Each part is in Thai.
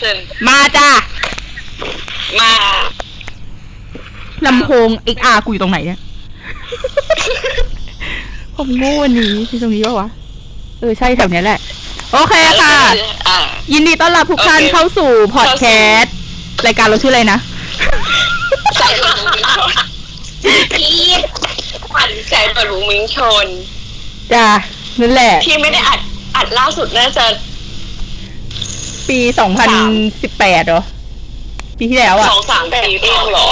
ขึ้น มาจ้ามาลำโพง XR กูอยู่ตรงไหนเนี่ย ผมโง่วันนี้ที่ตรงนี้ปะวะ เออ ใช่แถวเนี้ยแหละ โอเคค่ะ อ่า ยินดีต้อนรับทุกท่านโอเค เข้าสู่พอดแคสต์รายการเราชื่ออะไรนะใจบรรลุมิงชนพี่ขวัญใจบรรลุมิงชน จ้านั่นแหละ ที่ไม่ได้อัดอัดล่าสุดน่าจะ ปีสองพันสิบแปดเหรอ ปีที่แล้วอะสองสามปีเองเหรอ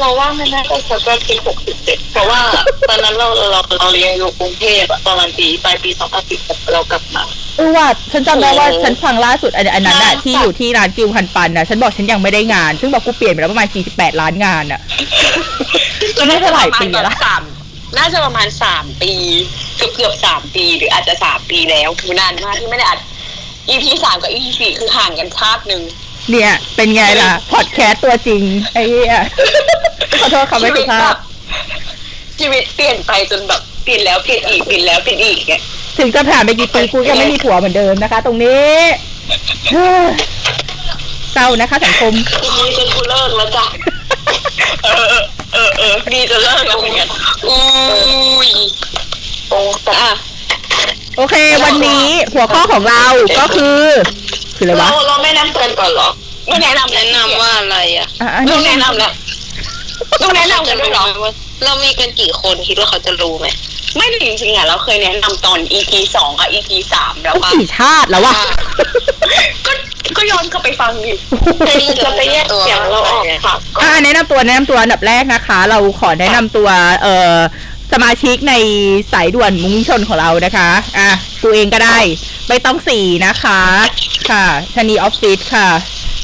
เราว่ามันน่าจะสักประมาณปีหกสิบเจ็ดเพราะว่า ตอนนั้นเราเราเราเรียนอยู่กรุงเทพอะประมาณปีปลายปีสองพันสิบเรากลับมาเออว่าฉันจำได้ว่าโอ้ฉันฟังล่าสุดอันอันนั้นอะน่าที่อยู่ที่ร้านกิวพันปันนะฉันบอกฉันยังไม่ได้งาน ซึ่งบอกกูเปลี่ยนไปแล้วประมาณ48ล้านงานอะก็น่าจะหลายปีแล้วสามน่าจะประมาณสามปี เกือบเกือบสามปีหรืออาจจะสามปีแล้วคือนานมากที่ไม่ได้อัด EP สามกับ EP สี่คือห่างกันชาติหนึ่งเนี่ย เป็นไงล่ะ พอดแคสต์ตัวจริง ไอ้เหี้ยขอโทษคำไม่สุภาพชีวิตเปลี่ยนไปจนแบบเปลี่ยนแล้วเปลี่ยนอีกเปลี่ยนแล้วเปลี่ยนอีกเนี่ยถึงจะผ่านไปกี่ปีกูยังไม่มีผัวเหมือนเดิมนะคะ ตรงนี้เฮ้ยเศร้านะคะสังคมทีนี้จนกูเลิกแล้วจ้ะเออเออเออเออนี่จะเลิกแล้วเหมือนกันอุ้ยโอ้แต่อะ โอเค วันนี้หัวข้อของเราก็คือ คืออะไรเราวะเราไม่แนะนำกันก่อนเหรอ ไม่แนะนำแนะนำว่าอะไรอะอะอันต้อนี้งแนะนำแล้วต้องแนะนำกันด้วยเหรอเรามีกันกี่คนคิดว่าเขาจะรู้ไหมไม่จริงๆอะเราเคยแนะนำตอน EP สองกับ EP สามแล้วว่ากี่ชาติแล้ววะก็ก็ย้อนกลับไปฟังดิจะไปแยกเสียงเราออกค่ะ อ่าแนะนำตัวแนะนำตัวอันดับแรกนะคะ เราขอแนะนำตัวเอ่อ สมาชิกในสายด่วนมุ้งชนของเรานะคะ อะกูเองก็ได้ไม่ต้องสี่นะคะ ค่ะชนีออฟฟิศค่ะ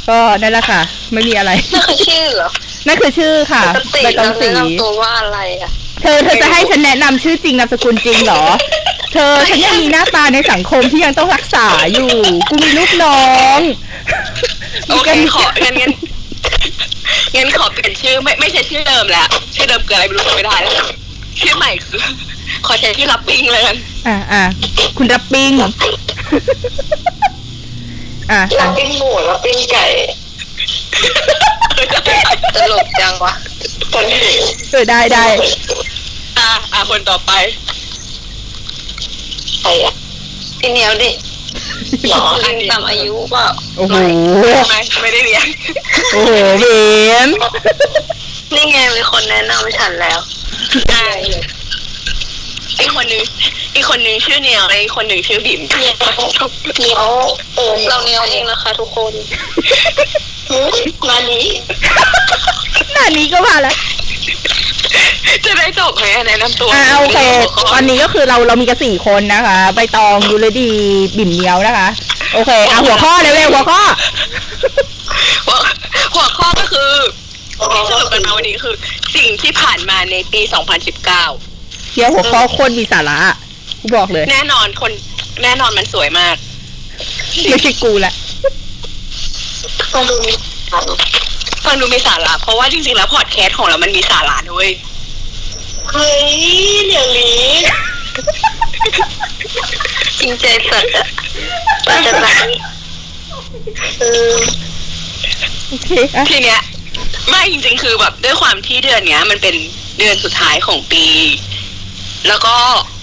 ก็นั่นแหละค่ะ ไม่มีอะไร นั่นคือชื่อเหรอนั่นคือชื่อค่ะปกติใบตอเรางแนะสีนำตัวว่าอะไรอะเธอเธอจะให้ฉันแนะนำชื่อจริงนามสกุลจริงเหรอ เธอฉันยังมีหน้าตาในสังคมที่ยังต้องรักษาอยู่กูมีลูกน้องโอเคของั้นงั้นงั้นขอเปลี่ยนชื่อไม่ไม่ใช่ชื่อเดิมแล้วชื่อเดิมเกิดอะไรไม่รู้จำไม่ได้แล้ว ชื่อใหม่คือขอใช้ชื่อรับปิ้งเลยกันอะอะคุณรับปิ้งอะรัอะบปิ้งหมูรับปิ้งไก่ตลกจังวะคนเออได้ได้อะอะคนต่อไปใครอะพี่เหนียวดิ หรอลิงตามอายุเปล่าโอ้โหทำไมไม่ได้เรียนโอ้โหเบมนี่ไงมีคนแนะนำฉันแล้วใช่อีกคนนึงอีกคนนึงชื่อเนียวอีกคนนึงชื่อบิ่มเนียวเนียวเออเราเนียวเองนะคะทุกคนมานี้หน้านี้ก็มาแล้ว จะได้จบไหมแนะนำตัวอ่าโอเคตอนนี้ก็คือเราเรามีกันสี่คนนะคะ ใบตองยูเลดีบิ่มเนียวนะคะ โอเคอะหัวข้อเร็วๆหัวข้อหัวหัวข้อก็คือที่สรุปกันมาวันนี้คือ สิ่งที่ผ่านมาในปี 2019เคียร์หัวข้อโคตรมีสาระอะกูบอกเลยแน่นอนคนแน่นอนมันสวยมาก ไม่ใช่กูแหละ ฟังดูมีฟังดูมีสาระ เพราะว่าจริงๆแล้วพอดแคสต์ของเรามันมีสาระด้วยเฮ้ยเดี๋ยวนี้จริงใจสัตว์อะเราจะแบบเออโอเคอะทีเนี้ยไม่จริงๆคือแบบด้วยความที่เดือนเนี้ย มันเป็นเดือนสุดท้ายของปี แล้วก็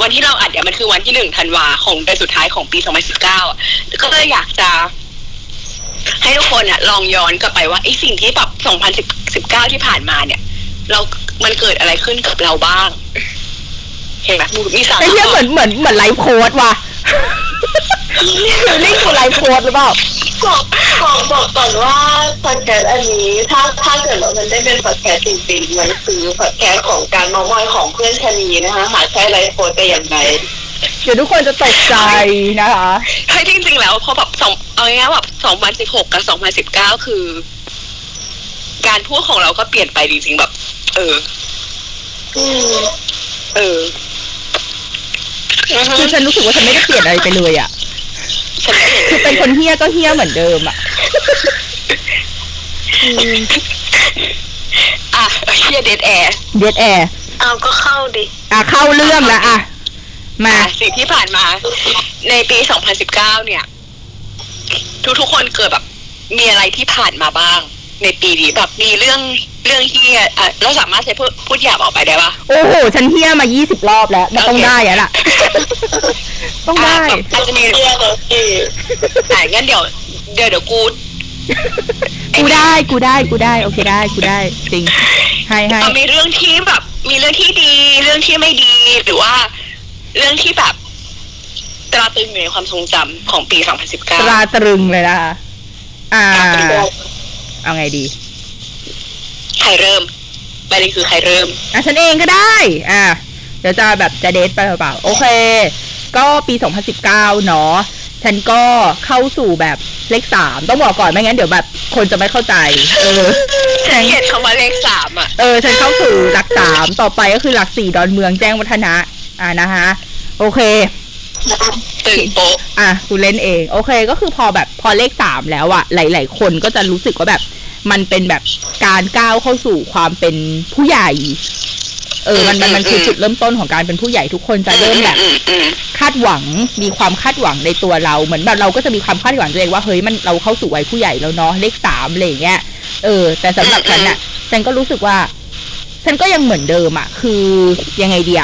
วันที่เราอัดเนี่ยมันคือวันที่หนึ่งธันวาของเดือนสุดท้ายของปี2019อะก็เลยอยากจะ ให้ทุกคนอะลองย้อนกลับไปว่าไอ้สิ่งที่แบบ2019 ที่ผ่านมาเนี่ย เรา มันเกิดอะไรขึ้นกับเราบ้าง เห็นไหมมีสาระไอ้เหี้ยเหมือนเหมือนเหมือน life coach ว่ะนี่คือ life coach หรือเปล่าบอกบอกบอกก่อนว่าพอดแคสต์อันนี้ ถ้าถ้าเกิดว่ามันได้เป็นพอดแคสต์จริงๆมันคือพอดแคสต์ของการเม้ามอยของเพื่อนชะนีนะคะหาใช่ life coach ได้อย่างไร เดี๋ยวทุกคนจะตกใจนะคะเฮ้ยจริงๆแล้วพอแบบสองเอาง่ายๆแบบ2016กับ2019คือ การพูดของเราก็เปลี่ยนไปจริงๆแบบ เออ อืมเออคือฉันรู้สึกว่าฉันไม่ได้เปลี่ยนอะไรไปเลยอะฉันไม่เห็นคือเป็นคนเฮี้ยก็เฮี้ยเหมือนเดิมอะอะเชียเดดแอร์เดดแอร์เอาก็เข้าดิ อะเข้าเรื่องแล้วอะ มาสิ่งที่ผ่านมา ในปี 2019 เนี่ย ทุกๆคนเกิดแบบ มีอะไรที่ผ่านมาบ้าง ในปีนี้แบบมีเรื่องเรื่องที่อะเราสามารถใช้พูดพูดหยาบออกไปได้ปะโอ้โห ฉันเฮี้ยมายี่สิบรอบแล้วมันต้องได้อะล่ะ ต้องได้อะแบบอาจจะมีเรียกเลยพี่อะงั้นเดี๋ยว เดี๋ยวเดี๋ยวกู กูได้กูได้กูได้ โอเคได้กูได้ จริงให้ให้ เอามีเรื่องที่แบบ มีเรื่องที่ดี เรื่องที่ไม่ดี หรือว่า เรื่องที่แบบตราตรึงอยู่ในความทรงจำของปี 2019 ตราตรึงเลยนะคะอ่า เอาไงดี ใครเริ่มประเด็นคือใครเริ่ม อะฉันเองก็ได้ อะเดี๋ยวจะแบบจะเดทไปเปล่าๆโอเค ก็ปี 2019 เนาะ ฉันก็เข้าสู่แบบเลขสามต้องบอกก่อนไม่งั้นเดี๋ยวแบบคนจะไม่เข้าใจ เออ ฉันเห็นคำว่าเลขสามอะ เออ ฉันเข้าสู่หลักสามต่อไปก็คือหลักสี่ดอนเมืองแจ้งวัฒนะ อะนะคะ โอเคตื่นโป๊ะอะกูเล่นเอง โอเค ก็คือพอแบบพอเลขสามแล้วอะหลาย ๆ คนก็จะรู้สึกว่าแบบ มันเป็นแบบการก้าวเข้าสู่ความเป็นผู้ใหญ่ เออ มันมันมันคือจุดเริ่มต้นของการเป็นผู้ใหญ่ทุกคนจะเริ่มแบบอืมอืมคาดหวังมีความคาดหวังในตัวเราเหมือนแบบเราก็จะมีความคาดหวังตัวเองว่าเฮ้ยมันเราเข้าสู่วัยผู้ใหญ่แล้วเนาะเลขสามอะไรอย่างเงี้ยเออ แต่สำหรับฉันอะฉันก็รู้สึกว่าฉันก็ยังเหมือนเดิมอะคือยังไงเดีย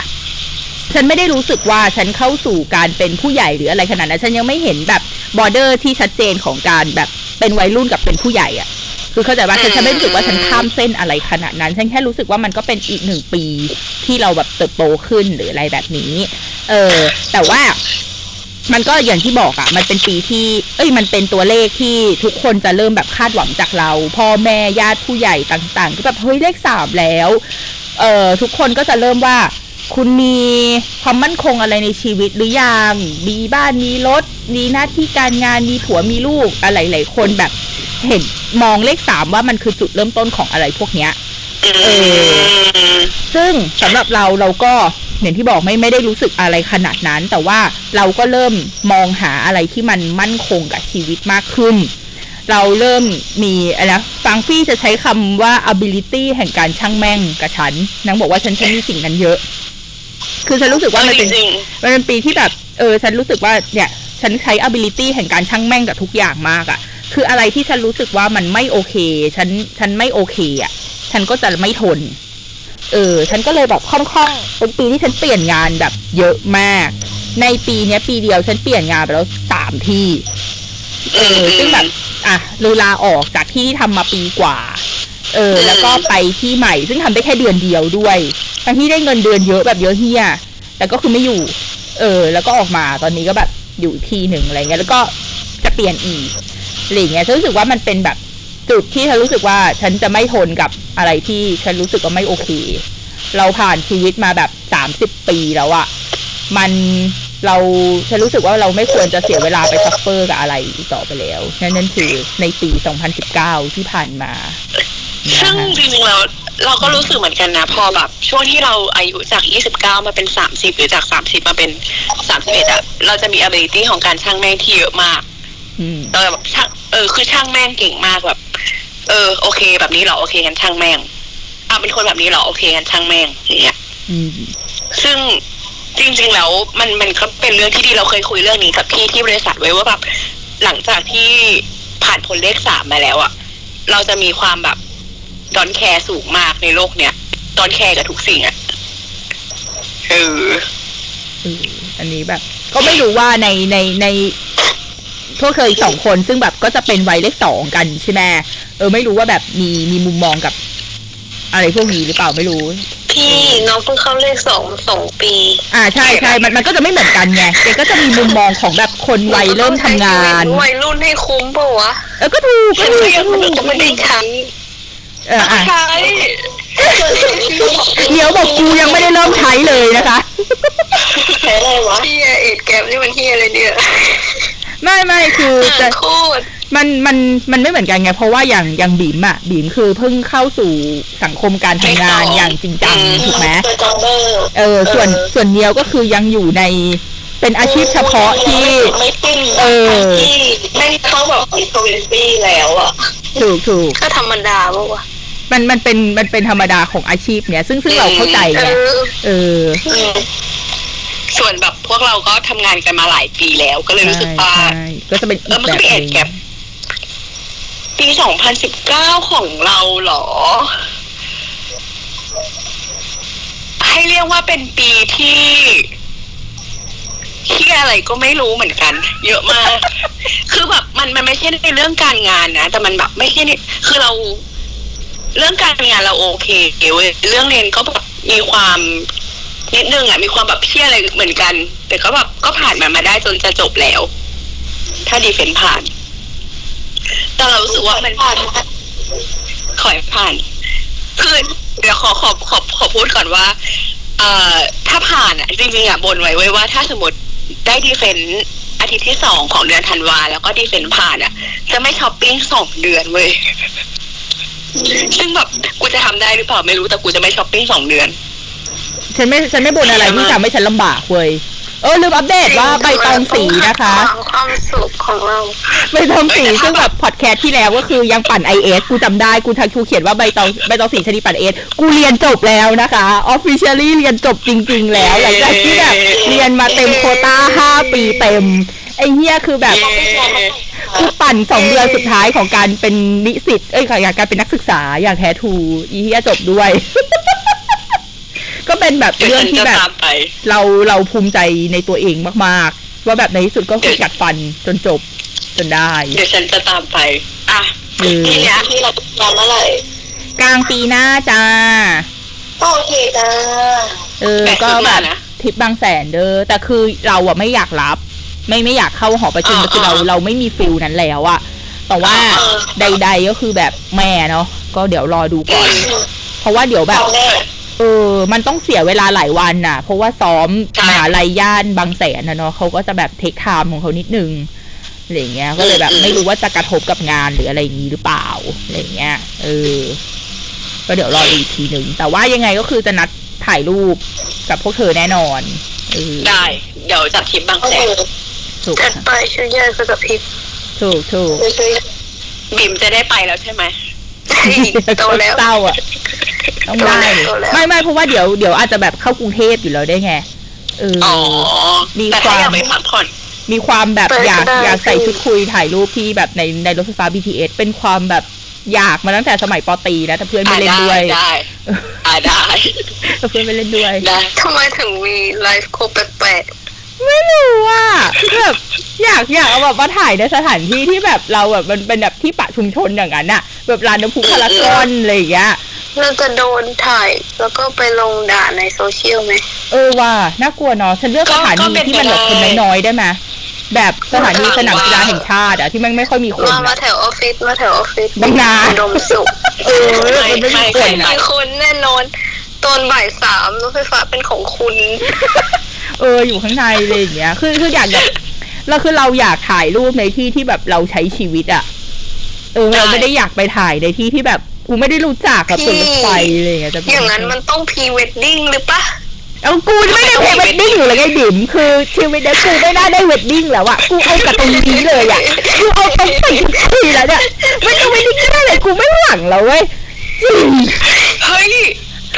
ฉันไม่ได้รู้สึกว่าฉันเข้าสู่การเป็นผู้ใหญ่หรืออะไรขนาดนั้นฉันยังไม่เห็นแบบบอร์เดอร์ที่ชัดเจนของการแบบเป็นวัยรุ่นกับเป็นผู้ใหญ่อะคือเข้าใจว่าฉันฉันไม่รู้สึกว่าฉันข้ามเส้นอะไรขนาดนั้นฉันแค่รู้สึกว่ามันก็เป็นอีกหนึ่งปีที่เราแบบเติบโตขึ้นหรืออะไรแบบนี้ เออ แต่ว่ามันก็อย่างที่บอกอะมันเป็นปีที่ เอ้ย มันเป็นตัวเลขที่ทุกคนจะเริ่มแบบคาดหวังจากเรา พ่อแม่ญาติผู้ใหญ่ต่างๆก็แบบเฮ้ยเลขสามแล้ว เอ่อทุกคนก็จะเริ่มว่า คุณมีความมั่นคงอะไรในชีวิตหรือยัง มีบ้านมีรถ มีหน้าที่การงาน มีผัวมีลูก อะไรหลายคนแบบ เห็นมองเลขสามว่ามันคือจุดเริ่มต้นของอะไรพวกเนี้ยอืมซึ่งสำหรับเราเราก็อย่างที่บอกไม่ไม่ได้รู้สึกอะไรขนาดนั้น แต่ว่าเราก็เริ่มมองหาอะไรที่มันมั่นคงกับชีวิตมากขึ้น เราเริ่มมีอะไรนะฟังฟี่จะใช้คำว่า ability แห่งการช่างแม่งกับฉันนางบอกว่าฉันฉันมีสิ่งนั้นเยอะ คือฉันรู้สึกว่ามันเป็นจริงมันเป็นปีที่แบบ เออ ฉันรู้สึกว่าเนี่ย ฉันใช้ ability แห่งการช่างแม่งกับทุกอย่างมากอะคืออะไรที่ฉันรู้สึกว่ามันไม่โอเค ฉัน ฉันไม่โอเคอะฉันก็จะไม่ทน เออ ฉันก็เลยแบบค่อนข้างเป็นปีที่ฉันเปลี่ยนงานแบบ เยอะมาก ในปีเนี้ย ปีเดียวฉันเปลี่ยนงานไปแล้วสามที่ เออ ซึ่งแบบ อะลือลาออกจากที่ที่ทำมาปีกว่า เออ แล้วก็ไปที่ใหม่ ซึ่งทำได้แค่เดือนเดียวด้วย ทั้งที่ได้เงินเดือนเยอะแบบเยอะเฮียแต่ก็คือไม่อยู่ เออ แล้วก็ออกมาตอนนี้ก็แบบอยู่ที่หนึ่งอะไรเงี้ย แล้วก็จะเปลี่ยนอีกอะไรเงี้ยฉันรู้สึกว่ามันเป็นแบบจุดที่ฉันรู้สึกว่าฉันจะไม่ทนกับอะไรที่ฉันรู้สึกว่าไม่โอเค เราผ่านชีวิตมาแบบสามสิบปีแล้วอะมันเราฉันรู้สึกว่าเราไม่ควรจะเสียเวลาไป suffer กับอะไรอีกต่อไปแล้วนั่นนั่นคือในปี 2019 ที่ผ่านมา ซึ่งจริงๆแล้ว เราก็รู้สึกเหมือนกันนะ พอแบบ ช่วงที่เราอายุจาก 29 มาเป็น 30 หรือจาก 30 มาเป็น 31อะเราจะมี ability ของการช่างแม่งที่เยอะมากอืมเราแบบช่างเออคือช่างแม่งเก่งมากแบบ เออ โอเค แบบนี้เหรอโอเคงั้นช่างแม่งอะเป็นคนแบบนี้เหรอโอเคงั้นช่างแม่งอย่างเงี้ยอืมซึ่งจริงๆแล้วมันมันก็เป็นเรื่องที่ดีเราเคยคุยเรื่องนี้กับพี่ที่บริษัทไว้ว่าแบบหลังจากที่ผ่านผลเลขสามมาแล้วอะเราจะมีความแบบ don't care สูงมากในโลกเนี้ย don't care กับทุกสิ่งอะเออเอออันนี้แบบ ก็ไม่รู้ว่าในในในพวกเธออีกสองคนซึ่งแบบก็จะเป็นวัยเลขสองกันใช่ไหมเออ ไม่รู้ว่าแบบมีมีมุมมองกับ อะไรพวกนี้หรือเปล่าไม่รู้ พี่น้องเพิ่งเข้าเลขสองสองปี อ่าใช่ใช่มันมันก็จะไม่เหมือนกันไงแกก็จะมีมุมมองของแบบคนวัยเริ่มทำงานวัยรุ่นให้คุ้มเปล่าวะเออก็ถูกก็ฉันถูก็กยังก็ถูกจะไม่ได้ใช้ เอออะใช้เดี๋ยวบอกกูยังไม่ได้เริ่มใช้เลยนะคะ ใช้อะไรวะพี่เอ็ดแกมนี่มันเฮียอะไรเนี่ยไม่ไม่คือจะ โคตรมันมันมันไม่เหมือนกันไง เพราะว่าอย่างอย่างบีมอะบีมคือเพิ่งเข้าสู่สังคมการทำงานอย่างจริงจังถูกไหม ตัวจอมเบอร์ เออส่วนส่วนเนียวก็คือยังอยู่ใน เป็นอาชีพเฉพาะที่ไม่สิ้นเออที่ไม่เข้าแบบอินโทรเวนซี่แล้วอะถูกถูกก็ธรรมดาปะวะมันมันเป็นมันเป็นธรรมดาของอาชีพเนี้ยซึ่งซึ่งเราเข้าใจเอไงอเอออืมส่วนแบบพวกเราก็ทำงานกันมาหลายปีแล้ว ก็เลยรู้สึกว่าใช่ใช่ก็จะเป็นอีเอกอมันแบก็บมีหแอนึดงแกปปี2019ของเราเหรอ ให้เรียกว่าเป็นปีที่ เที่อะไรก็ไม่รู้เหมือนกัน เยอะมาก คือแบบมันมันไม่ใช่ในเรื่องการงานนะ แต่มันแบบไม่ใช่ในคือเรา เรื่องการงานเราโอเคเว้ยเรื่องเรียนก็แบบมีความนิดนึงอะมีความแบบเชี่ยอะไรเหมือนกัน แต่ก็แบบก็ผ่านมันมาได้จนจะจบแล้ว ถ้าดีเฟนผ่าน แต่เรารู้สึกว่ามันผ่านขอให้ผ่าน คือเดี๋ยวขอขอขอขอพูดก่อนว่า เอ่อถ้าผ่านอะจริงๆอะบนไว้ไว้ว่าถ้าสมมติ ได้ดีเฟนต์อาทิตย์ที่สองของเดือนธันวาแล้วก็ดีเฟนต์ผ่านอะ จะไม่ช้อปปิ้งสองเดือนเว้ยซึ่งแบบกูจะทำได้หรือเปล่าไม่รู้แต่กูจะไม่ช้อปปิ้งสองเดือน ฉันไม่ฉันไม่บ่นอะไรที่ทำให้ฉันลำบากเว้ย เออลืมอัปเดตว่าใบตองสีนะคะความสุขของเราใบตองสีซึ่งแบบพอดแคสต์ที่แล้วก็คือยังปั่น IS กูจำได้กูทักกูเขียนว่าใบตองใบตองสีซึ่งปั่น IS กูเรียนจบแล้วนะคะ officially เรียนจบจริง ๆ แล้วหลังจากที่แบบเรียนมาเต็มโควต้าห้าปีเต็มไอ้เหี้ยคือแบบกูปั่นสองเดือนสุดท้ายของการเป็นนิสิตเอ้ยของการเป็นนักศึกษาอย่างแท้ true อีเหี้ยจบด้วย ก็เป็นแบบเดี๋ยวเรื่องฉันที่จะแบบตามไปเราเราภูมิใจในตัวเองมากๆ ว่าแบบในที่สุดก็คือกัดฟันจนจบจนได้ เดี๋ยวฉันจะตามไป อะเออทีเนี้ยที่เราทำเมื่อไหร่กลางปีหน้าจ้าโอเคจ้าเออแบบก็ขึ้นแบมาบนะทริปบางแสนเด้อแต่คือเราอะไม่อยากรับ ไม่ไม่อยากเข้าหอประชุมอ่าคือเราอ่าเราไม่มีฟิลนั้นแล้วอะแต่ว่าอ่าใด ๆก็คือแบบแม่เนาะก็เดี๋ยวรอดูก่อน เพราะว่าเดี๋ยวแบบ เอาแน่เออ มันต้องเสียเวลาหลายวันน่ะ เพราะว่าซ้อมใช่มหาลัยย่านบางแสนนะเนาะเขาก็จะแบบเทคไทม์ของเขานิดนึงอะไรอย่างเงี้ย ก็เลยแบบอืมไม่รู้ว่าจะกระทบกับงานหรืออะไรอย่างงี้หรือเปล่าอะไรอย่างเงี้ย เออ ก็เดี๋ยวรอดูอีกทีหนึ่ง แต่ว่ายังไงก็คือจะนัดถ่ายรูปกับพวกเธอแน่นอนเออได้ เดี๋ยวจัดทริปบางโอแสเคนถูกจัดไปชุดใหญ่ไปกับพิบถูกถูกคือบิมจะได้ไปแล้วใช่ไหม โตแล้วเศร้าอะต้องได้โตแล้วไม่ไม่เพราะว่าเดี๋ยวเดี๋ยวอาจจะแบบเข้ากรุงเทพอยู่แล้วได้ไงเออออ๋อมีแต่ควาถ้ามอยากไปพักผ่อนมีความแบบไปอยากได้อยากใส่สิชุดคุยถ่ายรูปที่แบบในในรถไฟฟ้า BTS เป็นความแบบอยากมาตั้งแต่สมัยปอตรีแล้วแต่เพื่อนไม่อ่าเล่นได้ด้วยได้อ่าได้แต่เพื่อนไม่เล่นด้วยได้ทำไมถึงมีไลฟ์โคแปลกไม่รู้ว่าแบบอยากอยากเอาแบบมาถ่ายในสถานที่ที่แบบเราแบบมันเป็นแบบที่ปะชุมชนอย่างนั้นอะ แบบร้านน้ำพุคาราซอนอะไรอย่างเงี้ยๆเราจะโดนถ่ายแล้วก็ไปลงด่าในโซเชียลไหมเออว่าน่ากลัวเนาะฉันเลือกสถานีที่มันแบบคนน้อยๆได้ไหมแบบสถานีสนามกีฬาแห่งชาติอะที่มันไม่ค่อยมีคนมามาอะแถวออฟฟิศมาแถวออฟฟิศบางนาอุดมสุขเออมันไม่มีคนมีอะคนแน่นอนตอนบ่ายสามรถไฟฟ้าเป็นของคุณ เอออยู่ข้างในอะไรอย่างเงี้ยคือคืออยากแบบเราคือเราอยากถ่ายรูปในที่ที่แบบเราใช้ชีวิตอะ เออเราไม่ได้อยากไปถ่ายในที่ที่แบบกูไม่ได้รู้จักกับพี่ตัวรถไฟอะไรอย่างเงี้ยจะเป็นอย่างนั้นมันต้องพรีเวดดิ้งหรือปะเอากูไม่ได้เพย์เวดดิ้งอยู่เลยไงดิมคือชีวิตเนี้ยกูไม่น่าได้ wedding แล้วอะกูเอากับตรงนี้เลยอะกูเอาตรงไปทีแล้วเนี่ยไม่ต้อง wedding ก็ได้เลยกูไม่หวังแล้วเว้ยจริงเฮ้ย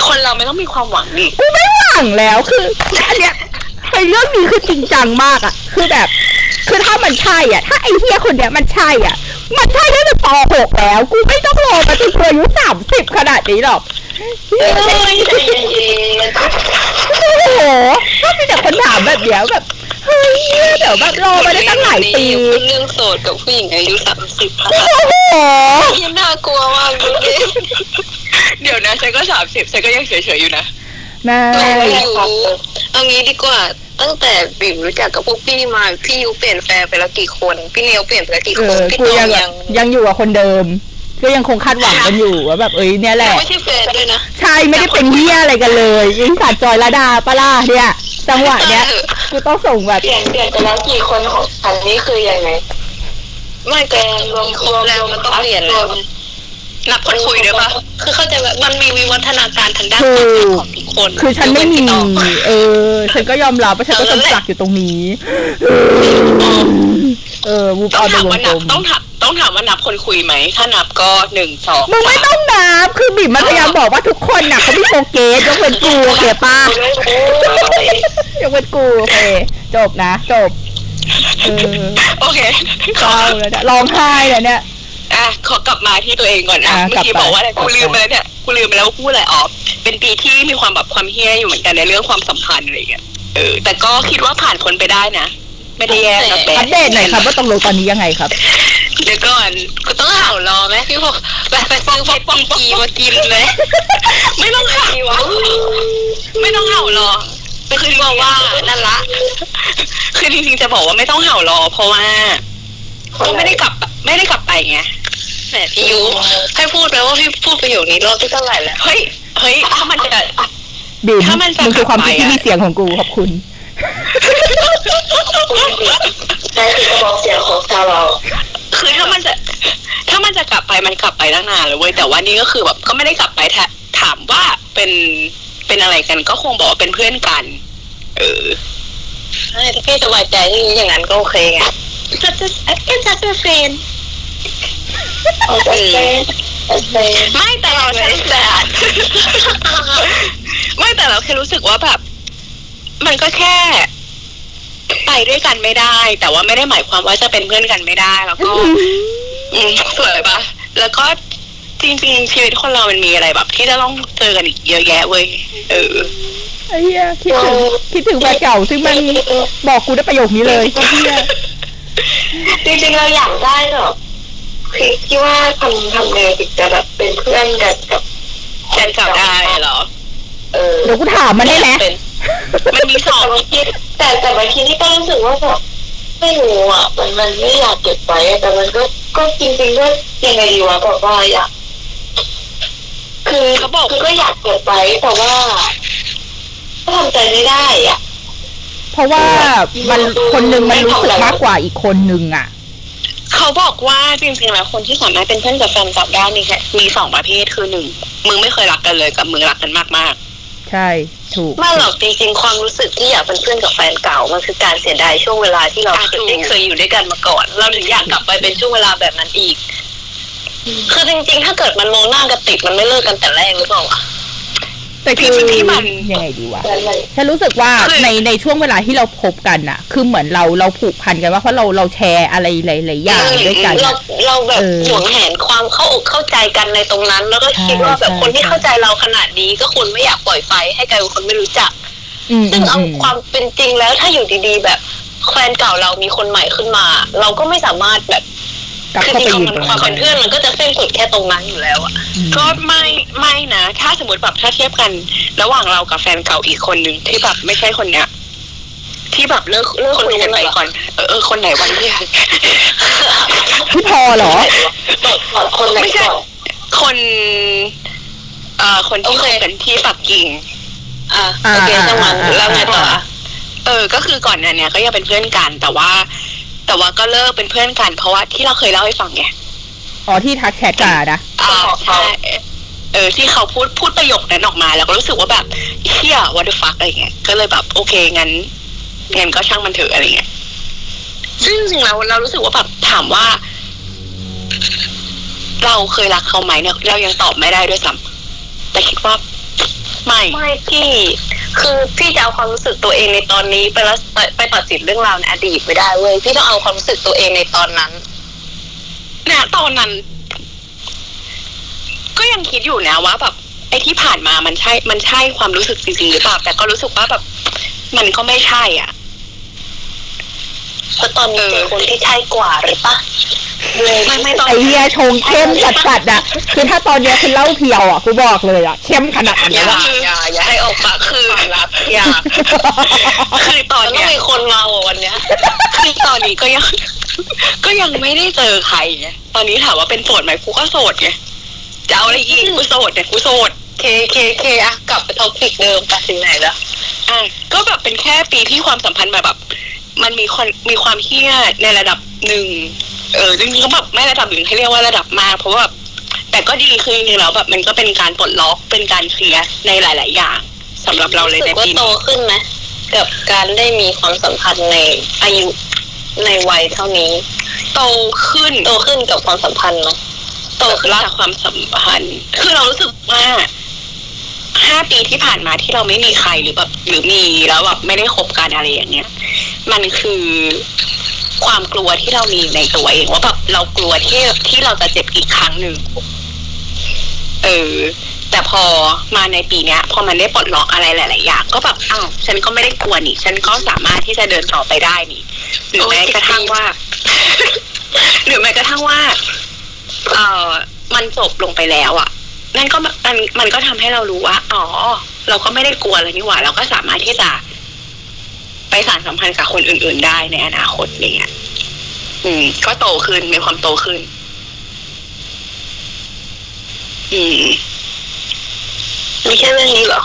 คนเราไม่ต้องมีความหวังดิกูไม่หวังแล้วคืออันเนี้ยไอ้เรื่องนี้คือจริงจังมากอะคือแบบ คือถ้ามันใช่อะ ถ้าไอ้เฮียคนเนี้ยมันใช่อะ มันใช่ตั้งแต่ป .6 แล้ว กูไม่ต้องรอมาจนกูอายุสามสิบขนาดนี้หรอกเฮ้ยโอ้โหถ้ามีแต่คนถามแบบเนี้ยแบบ เฮ้ยเดี๋ยวแบบรอมาได้ตั้งหลายปีพูดเรื่องโสดกับผู้หญิงอายุสามสิบโอ้โหที่น่ากลัวมากเลยเดี๋ยวนะฉันก็สามสิบฉันก็ยังเฉยๆอยู่นะ แม่ไม่อยู่เอางี้ดีกว่า ตั้งแต่บิ่มรู้จักกับพวกพี่มา พี่ยูเปลี่ยนแฟนไปแล้วกี่คน พี่เนียวเปลี่ยนไปแล้วกี่เอคนอพี่กูตอยังงแบบยังยังอยู่กับคนเดิม ก็ยังคงคาดหวังกันอยู่ว่าแบบเอ้ยเนี่ยแหละไม่ใช่แฟนด้วยนะใช่ไม่ได้เป็นเฮียอะไรกันเลยยิงสัตว์จอยระดาปะล่าเนี่ยจังหวะเนี้ยกูต้องส่งแบบเปลี่ยนเปลี่ยนไปแล้วกี่คนของอันนี้คือยังไงไม่แต่รวมครบแล้วมันต้องเปลี่ยนแล้ว นับคนคุยด้วยปะคือเข้าใจว่ามันมีวิวัฒนาการทางด้านถูความคิดกของทุกคน คือฉันไม่มียกเว้พี่ตองเออ ฉันก็ยอมรับว่าฉันก็เออจำจักอยู่ตรงนี้ เออวูบต้เอาองในถามวงว่ากลนับมต้องถามต้องถามว่านับคนคุยไหม ถ้านับก็หนึ่งสองมึงไม่ต้องนับ คือบิ่มมันพยายามบอกว่าทุกคนน่ะเขามีโฟเกสยกเว้นกูโอเคป้ายกเว้นกูโอเค จบนะ จบเออโอเคเศร้าแล้วเนี่ยร้องไห้เลยเนี่ย อะอะขอกลับมาที่ตัวเองก่อนนะอะเมื่อกี้กลับไปบอกว่าอะไรกลับกูไปลืมไปแล้วเนี่ยกูลืมไปแล้วว่าพูดอะไรออกเป็นปีที่มีความแบบความเฮี้ยอยู่เหมือนกันในเรื่องความสัมพันธ์อะไรอย่างเงี้ยเออแต่ก็คิดว่าผ่านคนไปได้นะไม่ได้แย่นะแบอัปเดตหน่อยครับว่าตกลงตอนนี้ยังไงครับ เดี๋ยวก่อนกูต้องเห่ารอไหมพี่พกไปไปซื้อพกปีกีมากินเลย ไม่ต้องเห่าวะไม่ต้องเห่ารอคือบอกว่านั่นละ คือจริงๆจะบอกว่าไม่ต้องเห่ารอ เพราะว่าก็ไม่ได้กลับไม่ได้กลับไปไง แหมพี่ยุให้พูดไปว่าพี่พูดประโยคนี้รอบที่เท่าไหร่แล้วเฮ้ยเฮ้ยถ้ามันจะบิมถ้ามันจะมึงคือความคิดกลับไปที่อะมีเสียงของกูขอบคุณแต่คือกระบอกเสียงของชาวเราคือถ้ามันจะถ้ามันจะกลับไปมันกลับไปตั้งนานเลยเว้ยแต่ว่านี่ก็คือแบบก็ไม่ได้กลับไปถาถามว่าเป็นเป็นอะไรกันก็คงบอกว่าเป็นเพื่อนกัน เออใช่ถ้าพี่สบายใจที่อย่างนั้นก็โอเคไง just a just a friend เอาแต่เป็นแต่เป็นไม่แต่เราแค่แต่ไม่แต่เราแค่รู้สึกว่าแบบ มันก็แค่ ไปด้วยกันไม่ได้ แต่ว่าไม่ได้หมายความว่าจะเป็นเพื่อนกันไม่ได้ แล้วก็อืมสวยปะแล้วก็จริงๆชีวิตคนเรามันมีอะไรแบบ ที่จะต้องเจอกันอีกเยอะแยะเว้ยเออไอ้เหี้ยคิดถึงคิดถึงแฟนเก่า ซึ่งมันบอกกูได้ประโยคนี้เลยไอ้เหี้ยจริงๆเราอยากได้แบบ คือคิดว่าทำทำไงถึงจะแบบเป็นเพื่อนกันกับแฟนเก่าได้เหรอ เออเดี๋ยวกูถามมันได้ไหมเป็นมันมีสองแต่บางทีแต่แต่บางทีนี่ก็รู้สึกว่าแบบไม่รู้อะมันมันไม่อยากเก็บไว้อะแต่มันก็ก็จริงๆก็ยังไงดีวะแบบว่าอยากคือเขาบอกคือก็อยากเก็บไว้แต่ว่าก็ทำใจไม่ได้อะ เพราะว่ามันคนหนึงมันรู้สึกมากกว่าอีกคนนึงอะ เขาบอกว่าจริงๆแล้วคนที่สามารถเป็นเพื่อนกับแฟนเก่าได้มีแค่มีสองประเภทคือหนึ่งมึงไม่เคยรักกันเลยกับมึงรักกันมากใช่ถูกไม่หรอกจริงๆความรู้สึกที่อยากเป็นเพื่อนกับแฟนเก่ามันคือการเสียดายช่วงเวลาที่เราเคยได้เคยอยู่ด้วยกันมาก่อน เราถึงอยากกลับไปเป็นช่วงเวลาแบบนั้นอีก คือจริงๆ ถ้าเกิดมันมองหน้ากันติดมันไม่เลิกกันแต่แรกหรือเปล่าวะ แต่คือยังไงดีวะแล้วมันฉันรู้สึกว่าในในช่วงเวลาที่เราพบกันน่ะคือเหมือนเราเราผูกพันกันว่าเพราะเราเราแชร์อะไรหลายๆอย่างด้วยกันเราอะเราแบบเออหวงแหนความเข้าอกเข้าใจกันในตรงนั้น แล้วก็คิดว่าแบบใช่คนที่ใช่เข้าใจเราขนาดนี้ก็ควรไม่อยากปล่อยไฟให้กลายเป็นคนไม่รู้จักอืมซึ่อืงมเอาอืมความเป็นจริงแล้วถ้าอยู่ดีๆ แบบแฟนเก่าเรามีคนใหม่ขึ้นมา เราก็ไม่สามารถแบบ กลับคือเข้าจไปริงอยู่ๆตมัรนงความนั้เป็นนเพื่อนมันก็จะเส้นสุดแค่ตรงนั้นอยู่แล้วอะอืมๆก็ไม่ไม่นะ ถ้าสมมติแบบถ้าเทียบกัน ระหว่างเรากับแฟนเก่าอีกคนหนึ่งที่แบบไม่ใช่คนเนี้ย ที่แบบเลิกเลิกคุยกันไปก่อนเออเออคนไหนวันที่ พี่พอเหรอ ก่อนคนไหนไม่ใช่ ก่อนคนเอ่อคนที่คบกันที่ปักกิ่ง อะอ่าโอเคช่างมันอ่าแล้วไงต่ออะเออ ก็คือก่อนหนั้นเนี่ยก็ยังเป็นเพื่อนกัน แต่ว่า แต่ว่าก็เลิกเป็นเพื่อนกัน เพราะว่าที่เราเคยเล่าให้ฟังไงอ๋อที่ทักแชทกันนะอ่าใช่เออที่เขาพูดพูดประโยคนั้นออกมา แล้วก็รู้สึกว่าแบบเชี่ย what the fuck อะไรเงี้ยก็เลยแบบโอเคงั้นงั้นก็ช่างมันเถอะอะไรเงี้ยซึ่งจริงๆเราเรารู้สึกว่าแบบถามว่า เราเคยรักเขาไหมเนี่ยเรายังตอบไม่ได้ด้วยซ้ำแต่คิดว่า ไม่ไม่พี่ คือพี่จะเอาความรู้สึกตัวเองในตอนนี้ไปแล้วไปไปตัดสินเรื่องราวในอดีตไม่ได้เว้ยพี่ต้องเอาความรู้สึกตัวเองในตอนนั้นนะตอนนั้น ก็ยังคิดอยู่นะว่าแบบไอ้ที่ผ่านมามันใช่ มันใช่ความรู้สึกจริงๆหรือเปล่าแต่ก็รู้สึกว่าแบบ มันก็ไม่ใช่อะเพราะตอนนี้เจอคนที่ใช่กว่าหรือปะ ไม่ไม่ต้องไอเฮียชงเข้มจัดจัดๆอะ คือถ้าตอนเนี้ยคือเหล่าเพียวอะกูบอกเลยอะเข้มขนาดอนี้ย่าว่าอย่าอย่าให้ออกปากคือความลับอย่าคือตอนมันต้อเนี้งยมีคนเมาอะวันเนี้ยคือตอนนี้ก็ยัง ก็ยังไม่ได้เจอใครไงตอนนี้ถามว่าเป็นโสดไหมกูก็โสดไงจะเอาอะไรอีกกูโสดเนี่ยกูโสดเคเคเคอะกลับไปท็อปิกเดิมไปถึงไหนแล้วอะก็แบบเป็นแค่ปีที่ความสัมพันธ์มาแบบ มันมีคนมีความเฮี้ยในระดับหนึ่ง เออจริงๆก็แบบไม่ระดับหนึ่งให้เรียกว่าระดับมากเพราะว่าแบบแต่ก็ดีคือจริงๆแล้วแบบมันก็เป็นการปลดล็อกเป็นการเคลียร์ในหลาย ๆ อย่างสำหรับเราเลยรู้ในสึกว่าปีโตนี้ขึ้นไหมกับการได้มีความสัมพันธ์ในอายุในวัยเท่านี้ โตขึ้นโตขึ้นกับความสัมพันธ์ไหมโตขึ้นจากความสัมพันธ์ คือเรารู้สึกว่าห้าปีที่ผ่านมาที่เราไม่มีใครหรือแบบหรือมีแล้วแบบไม่ได้คบกันอะไรอย่างเงี้ย มันคือ ความกลัวที่เรามีในตัวเองว่าแบบเรากลัวที่ที่เราจะเจ็บอีกครั้งหนึ่งเออแต่พอมาในปีเนี้ย พอมันได้ปลดล็อกอะไรหลาย ๆ อย่างก็แบบอ้าวฉันก็ไม่ได้กลัวนี่ ฉันก็สามารถที่จะเดินต่อไปได้นี่หรือแม้กระทั่งว่า หรือแม้กระทั่งว่า เออมันจบลงไปแล้วอะ่ะนั่นก็มันมันก็ทำให้เรารู้ว่า อ๋อ เราก็ไม่ได้กลัวแล้วนี่หว่า เราก็สามารถที่จะ ไปสานสัมพันธ์กับคนอื่น ๆ ได้ในอนาคตอะไรเงี้ยอืม ก็โตขึ้นมีความโตขึ้น อืมมีแค่เรื่องนี้เหรอ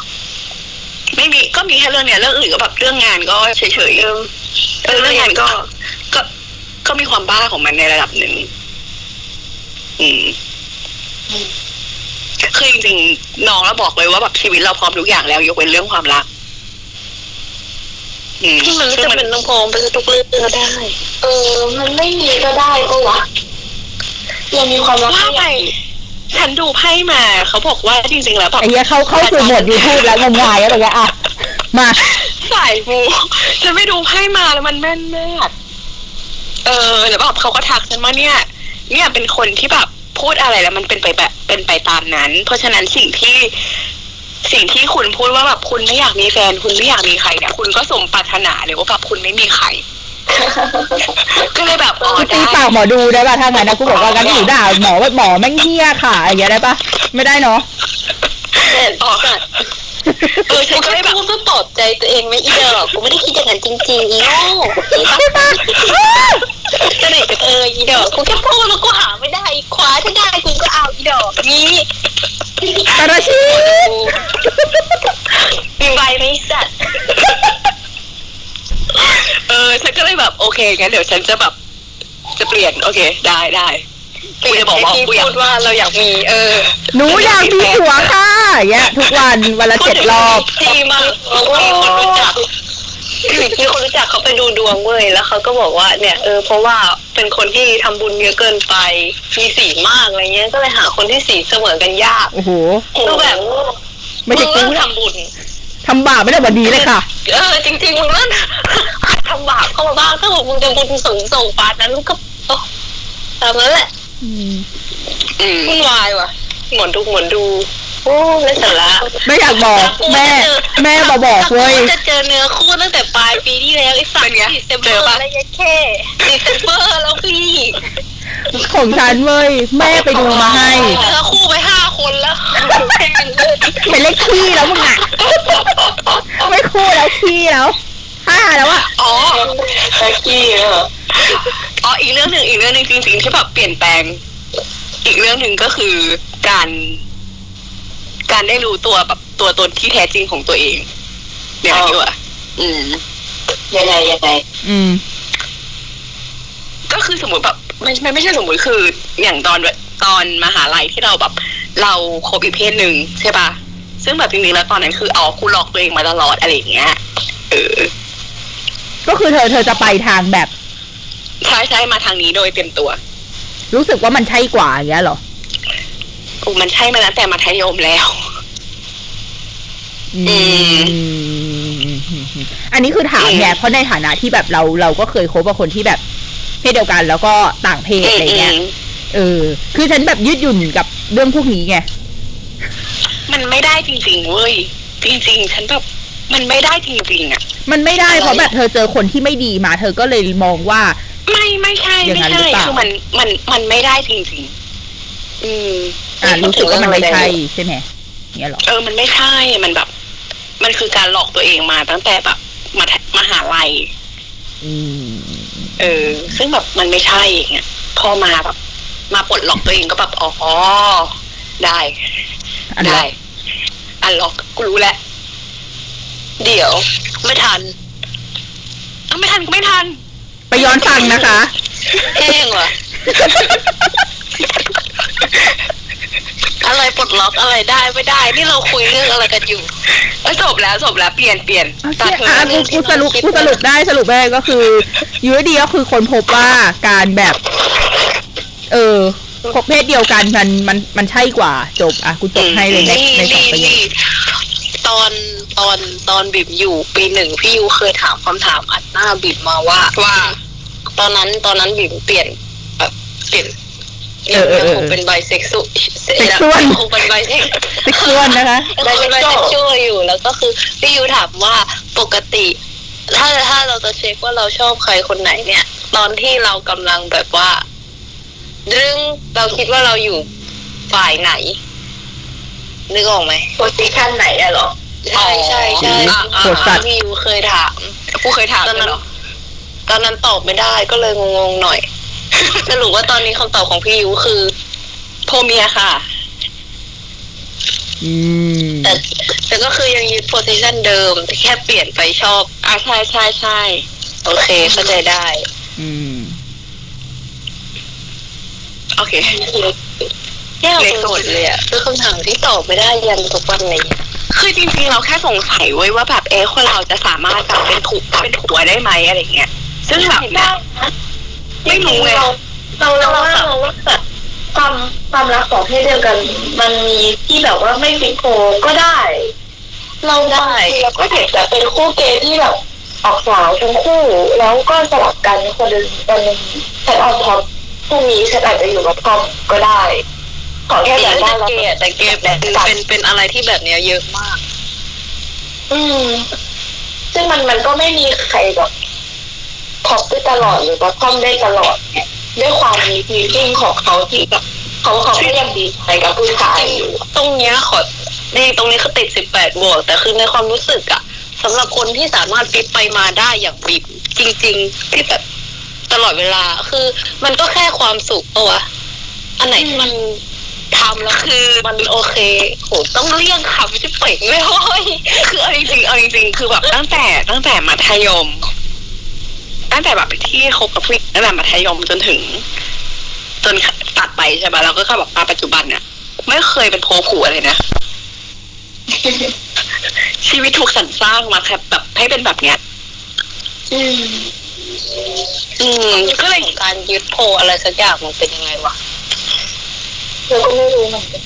ไม่มีก็มีแค่เรื่องเนี้ยเรื่องอื่นก็แบบเรื่องงานก็เฉยๆเรื่องเออเรื่องงานก็ ก็ก็มีความบ้าของมันในระดับหนึ่งอืมคือจริงๆน้องเราบอกเลยว่าแบบชีวิตเราพร้อมทุกอย่างแล้ว ยกเว้นเรื่องความรัก อืมมันไม่ซึ่งจำเป็นต้องพร้อมไปทุกเรื่องก็ได้ เออ มันไม่มีก็ได้ก็วะยังมีความรักว่าไปฉันดูไพ่มา เขาบอกว่าจริงๆแล้วแบบไอ้เหี้ยเข้าเข้าสู่โหมดยูทูบแล้วงมงายอะไรเงี้ยอะมาสายมูฉันไปดูไพ่มาแล้วมันแม่นมากเออแล้วแบบเขาก็ทักฉันว่าเนี่ย เนี่ยเป็นคนที่แบบพูดอะไรแล้วมันเป็นไปแบบเป็นไปตามนั้น เพราะฉะนั้นสิ่งที่ สิ่งที่คุณพูดว่าแบบคุณไม่อยากมีแฟน คุณไม่อยากมีใครเนี่ยคุณก็สมปรารถนาเลยว่าแบบคุณไม่มีใครก็เลยแบบอ๋อกูตีได้ปากหมอดูได้ป่ะถ้างั้นนะกูบอกว่างั้นหนูด่าหมอว่าหมอแม่งเหี้ยค่ะอย่างเงี้ยได้ป่ะไม่ได้เนาะอ๋อเออฉักูนก็แค่เลยแบบพูดเพื่อปลอบใจตัวเองไม่อีเดอกกูไม่ได้คิดอย่างนั้นจริงๆอีโง่ก็เลยเอออีดอกกูแค่พูดแล้วกูหาไม่ได้อีคว้าถ้าได้กูก็เอาอีดอกนี้ ตาราชีมีใบไหมสัตว์เออ ฉันก็เลยแบบ โอเคงั้นเดี๋ยวฉันจะแบบ จะเปลี่ยน โอเค ได้ได้กูจะบอกว่าที่กูอยากพูดว่าเราอยากมี เออ หนูอยากมีผัวค่ะอย่างเงี้ยทุกวันวันละเจ็ดรอบ ที่มามีคนรู้จัก มีคนรู้จักเขาไปดูดวงเว้ยแล้วเขาก็บอกว่าเนี่ยเออเพราะว่าเป็นคนที่ทำบุญเยอะเกินไปมีสีมากอะไรเงี้ยก็เลยหาคนที่สีเสมอกันยากโอ้โหก็แบบไม่ใช่งกูเลิกทำบุญทำบาปไม่ได้วันนี้เลยค่ะ เออจริงๆมึงเลิกทำบาปเข้ามาบ้างถ้าบอกมึงจะบุญสูงส่งปานนั้นก็โอ้ตามนั้นแหละอืมอืมวุ่นวายว่ะหมวนดูหมวนดู โอ้ไร้สาระไม่อยากบอกแม่ แม่มาบอกเว้ยจะเจอเนื้อคู่ตั้งแต่ปลายปีที่แล้วไอ้สัตว์ December แล้วยัดแค่ December แล้วพี่ ของฉันเว้ยแม่ไปดูมาให้เนื้อคู่ไปห้าคนแล้วแข่งเลยเป็นเลขขี้แล้วมึงอะไม่คู่แล้วขี้แล้วห้าแล้วอะอ๋อตะกี้เหรออ๋ออีกเรื่องหนึ่งอีกเรื่องหนึ่งจริงๆที่แบบเปลี่ยนแปลง อีกเรื่องหนึ่งก็คือการ การได้รู้ตัวแบบตัวตนที่แท้จริงของตัวเองเนี่ยดีกว่าอืมยังไงยังไงอืม ก็คือสมมติแบบไม่ไม่ไม่ใช่สมมติคืออย่างตอนตอนมหาลัยที่เราแบบ เราคบอีกเพศหนึ่งใช่ปะซึ่งแบบจริงๆแล้วตอนนั้นคือเอาคุณหลอกตัวเองมาตลอดอะไรอย่างเงี้ยเออก็คือเธอเธอจะไปทางแบบใช้ใช้มาทางนี้โดยเต็มตัว รู้สึกว่ามันใช่กว่าอย่างเงี้ยเหรอโอ้มันใช่มาตั้งแต่มัธยมแล้ว อืม อันนี้คือถามเนี่ยเพราะในฐานะที่แบบเราเราก็เคยคบกับคนที่แบบเพศเดียวกันแล้วก็ต่างเพศอะไรเงี้ย เออ คือฉันแบบยืดหยุ่นกับเรื่องพวกนี้ไง มันไม่ได้จริงๆเว้ย จริง ๆ ฉันแบบมันไม่ได้จริงๆอะ มันไม่ได้เพราะแบบเธอเจอคนที่ไม่ดีมา เธอก็เลยมองว่า ไม่ไม่ใช่อย่างไม่นั้นหรือใช่เปล่าคือมันมันมันไม่ได้จริงๆ อืม อ่ารู้สึกว่ามันไม่ใช่ใช่ไหมเงี้ยเหรอเออมันไม่ใช่มันแบบ มันคือการหลอกตัวเองมาตั้งแต่แบบมามาหาลัยอืมเออ ซึ่งแบบมันไม่ใช่อย่างเงี้ยพอมาแบบ มาปลดล็อกตัวเองก็แบบอ๋อได้อันแรได้กอันล็อกกูรู้แล้วเดี๋ยว ไม่ทันเอ้าไม่ทันก็ไม่ทัน ไปย้อนฟังนะคะแห้งว่ะอะไรปลดล็อกอะไรได้ไม่ได้ นี่เราคุยเรื่องอะไรกันอยู่เออจบแล้วจบแล้วเปลี่ยนเปลี่ยนเอาตาเชี่ยเธออะกูกูสรุปกูสรุปได้สรุปได้ก็คืออยู่ดีๆก็คือคนพบว่าการแบบ เออพบเพศเดียวกันมันมันมันใช่กว่า จบอะกูจบให้เลยในนี่ในสองนี่ประโยคนี่ตอนตอนตอนบิบอยู่ปีหนึ่งพี่ยูเคยถามคำถามอัดหน้าบิบมาว่าว่า ตอนนั้นตอนนั้นบิ่มเปลี่ยนแบบเปลี่ยน เออเออเออยังคงเป็นไบเซ็กซ์เซ็กซ์ส่วนคงเป็นไบเซ็กซิกซวนนะคะเราเป็นไบเซ็กชวลอยู่แล้วก็คือพี่ยูถามว่าปกติ ถ้าถ้าเราจะเช็คว่าเราชอบใครคนไหนเนี่ย ตอนที่เรากำลังแบบว่าดึงเราคิดว่าเราอยู่ฝ่ายไหน นึกออกไหม position ไหนอะเหรอใช่ใช่ใช่อ่าอ่าอ่าพี่ยูเคยถามกูเคยถามตอนเลยนั้นเหรอตอนนั้นตอบไม่ได้ก็เลยงงๆหน่อย สรุปว่าตอนนี้คำตอบของพี่ยูคือโทเมียค่ะ อืม แต่แต่ก็คือยังยึดโพสิชันเดิมแต่แค่เปลี่ยนไปชอบอ่าใช่ใช่ใช่โอเค เข้าใจได้ อืม โอเคแย่ไปหมดเลยอะคือคำถามที่ตอบไม่ได้ยันทุกวันนี้คือจริงๆ เราแค่สงสัยเว้ยว่าแบบเอ๊ะคนเราจะสามารถแบบเป็นถูกเป็นผัวได้ไหมอะไรเงี้ย ซึ่งแบบเนี่ย ไม่รู้ไงเราเราเราว่าเราว่าแบบความความรักของเพศเดียวกัน มันมีที่แบบว่าไม่ fix โพก็ได้ เราได้เราก็เห็นแบบเป็นคู่เกย์ที่แบบออกสาวทั้งคู่ แล้วก็สลับกันคนหนึ่งคนหนึ่งฉัน on top พรุ่งนี้ฉันอาจจะอยู่ bottom ก็ได้ขอแค่แต่แบบว่าเราเกย์อะแต่เกย์เป็นเป็นเป็นอะไรที่แบบเนี้ยเยอะมาก อืม ซึ่งมันมันก็ไม่มีใครแบบ ท็อปได้ตลอดหรือว่าทอมได้ตลอดเนี่ยด้วยความมีฟีลิ่งของเขาที่แบบเขาเขาก็ยังดีใจกับผู้ชายอยู่ตรงเนี้ยขอนี่ตรงนี้คือติดสิบแปดบวก แต่คือในความรู้สึกอะสำหรับคนที่สามารถฟิตไปมาได้อย่างบิบจริง ๆ ที่แบบตลอดเวลาคือ มันก็แค่ความสุขปะวะอันไหนที่มันทำแล้วคือมันโอเคโหต้องเลี่ยงคำที่เป่งเลยเฮ้ยคือเอาจริงๆเอาจริงๆคือแบบตั้งแต่ตั้งแต่มัธยม ตั้งแต่แบบที่คบกับผู้หญิงตั้งแต่มัธยมจนถึง จนตัดไปใช่ปะเราก็เข้าแบบมาปัจจุบันเนี่ยไม่เคยเป็นโพผัวเลยนะ ชีวิตถูกสรรสร้างมาแค่แบบให้เป็นแบบเนี้ย อืม อืมก็เลยการยึดโพอะไรสักอย่างมันเป็นยังไงวะเราก็ไม่รู้เหมือนกัน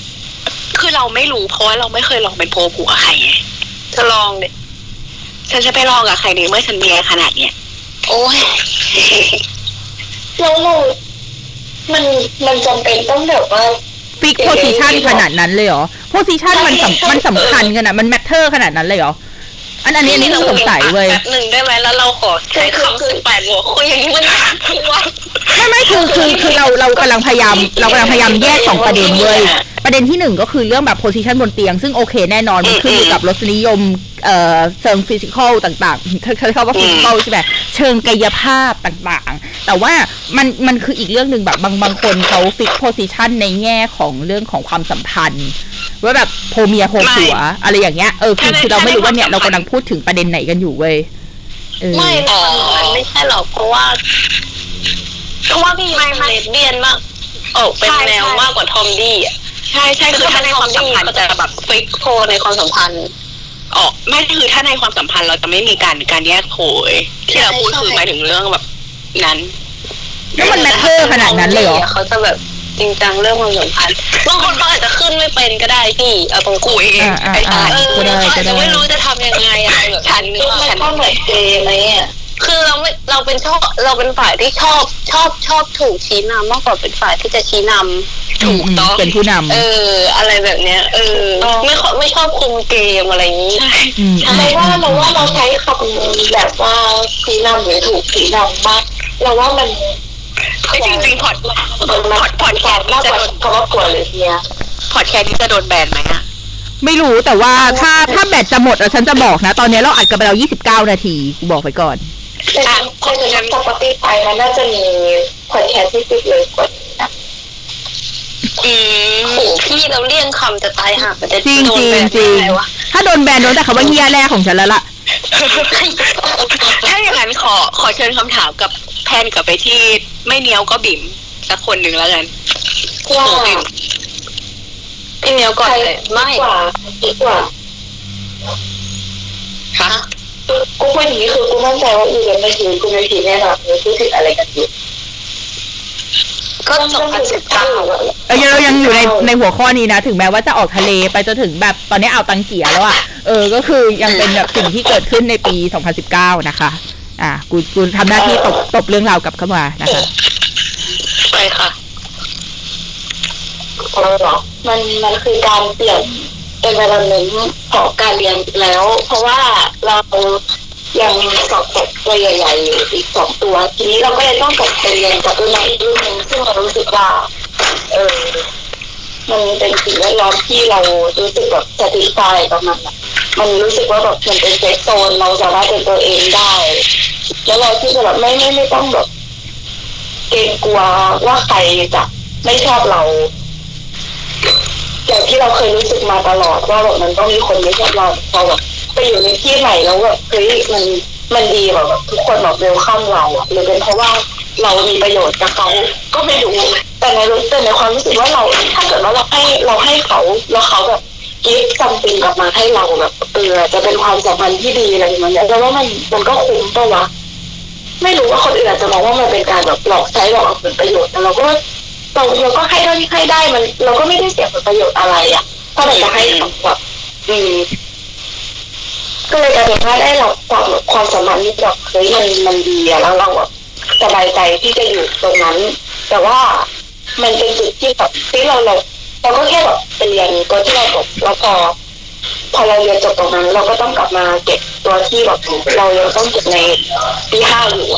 คือเราไม่รู้เพราะว่าเราไม่เคยลองเป็นโพผัวใครไงจะลองเด็ฉันจะไปลองกับใครในเมื่อฉันเมียขนาดเนี้ย โอ้ยแล้วเรามันมันจำเป็นต้องแบบว่า fix position ขนาดนั้นเลยเหรอ position มันสำมันสำคัญกันอะมัน matter ขนาดนั้นเลยเหรออันอันนี้อันนี้เราสงสัยเว้ยแป๊บหนึ่งได้ไหมแล้วเราขอใช้คำสิบแปดบวกคุยอย่างนี้มันคือว่าไม่ไม่คือคือคือเราเรากำลังพยายาม เรากำลังพยายามแยกสองประเด็นเว้ย ประเด็นที่หนึ่งก็คือเรื่องแบบ position บนเตียง ซึ่งโอเคแน่นอน มันขึ้นอยู่กับรสนิยม เอ่อเชิง physical ต่างๆเขาเขาว่า physical ใช่ไหมเชิงกายภาพต่างๆ แต่ว่ามันมันคืออีกเรื่องหนึ่งแบบบางบางคนเขา fix position ในแง่ของเรื่องของความสัมพันธ์ว่าแบบโพเมียโพผัว อะไรอย่างเงี้ยเออคือคือเราไม่รู้ว่าเนี่ยเรากำลังพูดถึงประเด็นไหนกันอยู่เว้ยเออไม่มันไม่ใช่หรอกเพราะว่าเพราะว่าพี่ยูเป็นเลสเบี้ยนมากออกเป็นแนวมากกว่าทอมดี้อะ ใช่ใช่คือถ้าในความสัมพันธ์ก็จะจะแบแบบ fix โพในความสัมพันธ์ออกไม่คือถ้าในความสัมพันธ์เราจะไม่มีการการแยกโพอย่างที่เราพูดใช่คือหมายถึงเรื่องแบบนั้นแล้วมัน matter ขนาดนั้นเลยเหรอเขาจะแบบจริงจังเรื่องความสัมพันธ์บางคนเขาอาจจะขึ้นไม่เป็นก็ได้พี่เอาตรงกูเองอ่าอ่าไอ้อ่าชายเออก็ได้เขาอาจก็ได้จะไม่รู้จะทำยังไงอะไรแบบฉันนึกว่ามันก็เหมือนเกย์ไหมอะ คือเราไม่เราเป็นชอบเราเป็นฝ่ายที่ชอบชอบชอบถูกชี้นำมากกว่าเป็นฝ่ายที่จะชี้นำถูกต้องเป็นผู้นำเออ อะไรแบบเนี้ย เออ ไม่ค่อยไม่ชอบคุมเกมอะไรอย่างนี้อืมเราว่าเราว่าเราใช้คำแบบว่าสีนำหรือถูกสีนำมาก เราว่ามันไอ้จริงๆพอดมันพมันอดพอดแคกาสรต์มากจะกว่าโดนคำว่าปวดหรือเฮียพอดแคสต์ที่จะโดนแบนไหมอะไม่รู้แต่ว่าถ้าถ้าแบตจะหมดอะฉันจะบอกนะ ตอนนี้เราอัดกันไปแล้ว29นาทีกูบอกไปก่อน แต่แต่ในสปอติฟายมันน่าจะมีพอดแคสต์ที่ติดเลยกว่านี้นะอืมโอ้โหพี่เราเลี่ยงคำจะตายห่ามันจะจริงโดนจริงแบบจริงไหนวะถ้าโดนแบนโดนแต่คำว่าเฮียแรกของฉันแล้วล่ะ ถ้าอย่างนั้นขอขอเชิญคำถามกับแพนกลับไปที่ไม่เนียวก็บิ่มสักคนหนึ่งแล้วกันว่าโอ้บิ่มพี่เมียวก่อนเลยไม่ ดีกว่าดีกว่าค่ะ กูพูดอย่างนี้คือกูมั่นใจว่าอีเวนต์ไม่ผิดกูไม่ผิดแน่นอนมีผู้ผิดอะไรกันอยู่ก็สองพันสิบเก้าเออเรายังอยู่ในในหัวข้อนี้นะ ถึงแม้ว่าจะออกทะเลไปจนถึงแบบตอนนี้เอาวตังเกียแล้วอะเออ ก็คือยังเป็นแบบสิ่งที่เกิดขึ้นในปี 2019 นะคะ อะกูกูทำหน้าที่ตบตบเรื่องราวกลับเข้ามานะคะไปค่ะอะไรหรอมันมันคือการเปลี่ยน เป็นเวลาหนึ่งของการเรียนแล้ว เพราะว่าเรายังสอบตกตัวใหญ่ๆอยู่อีกสองตัว ทีนี้เราก็เลยต้องกลับไปเรียนกับรุ่นน้องรุ่นหนึ่งซึ่งเรารู้สึกว่า เออมันเป็นสิ่งแวดล้อมที่เรารู้สึกแบบสติใจกับมันมันรู้สึกว่าแบบมันเป็นเซฟโซนเราสามารถเป็นตัวเองได้ แล้วเราที่แบบไม่ไม่ไม่ต้องแบบเกรงกลัวว่าใครจะไม่ชอบเรา อย่างที่เราเคยรู้สึกมาตลอดว่าแบบมันต้องมีคนไม่ชอบเราพอแบบไปอยู่ในที่ใหม่แล้วแบบเฮ้ยมันมันดีแบบทุกคนแบบเวลคัมเราอะหรือเป็นเพราะว่าเรามีประโยชน์กับเขาก็ไม่รู้แต่ในรู้แต่ในความรู้สึกว่าเรา ถ้าเกิดว่าเราให้เราให้เขาแล้วเขาแบบกิฟต์ซัมติงกลับมาให้เราแบบเออจะเป็นความสัมพันธ์ที่ดีอะไรอย่างเงี้ยแต่ว่ามันมันก็คุ้มปะวะไม่รู้ว่าคนอื่นอาจจะมองว่ามันเป็นการแบบหลอกใช้หลอกเอาผลประโยชน์แต่เราก็ เราเราก็ให้เท่าที่ให้ได้มัน เราก็ไม่ได้เสียผลประโยชน์อะไรอะถ้าเราจะให้ของแบบอืมก็เลยกลายเป็นว่าได้เรับความความสัมพันธ์ที่แบบเฮ้ยมันมันดีอะแล้วเราแบบสบายใจที่จะอยู่ตรงนั้น แต่ว่ามันเป็นจุดที่แบบที่เราเราเราก็แค่แบบเรียนตัวที่เราจบแล้วพอพอเราเรียนจบตรงนั้น เราก็ต้องกลับมาเก็บตัวที่แบบเรายังต้องเก็บในปีห้าอยู่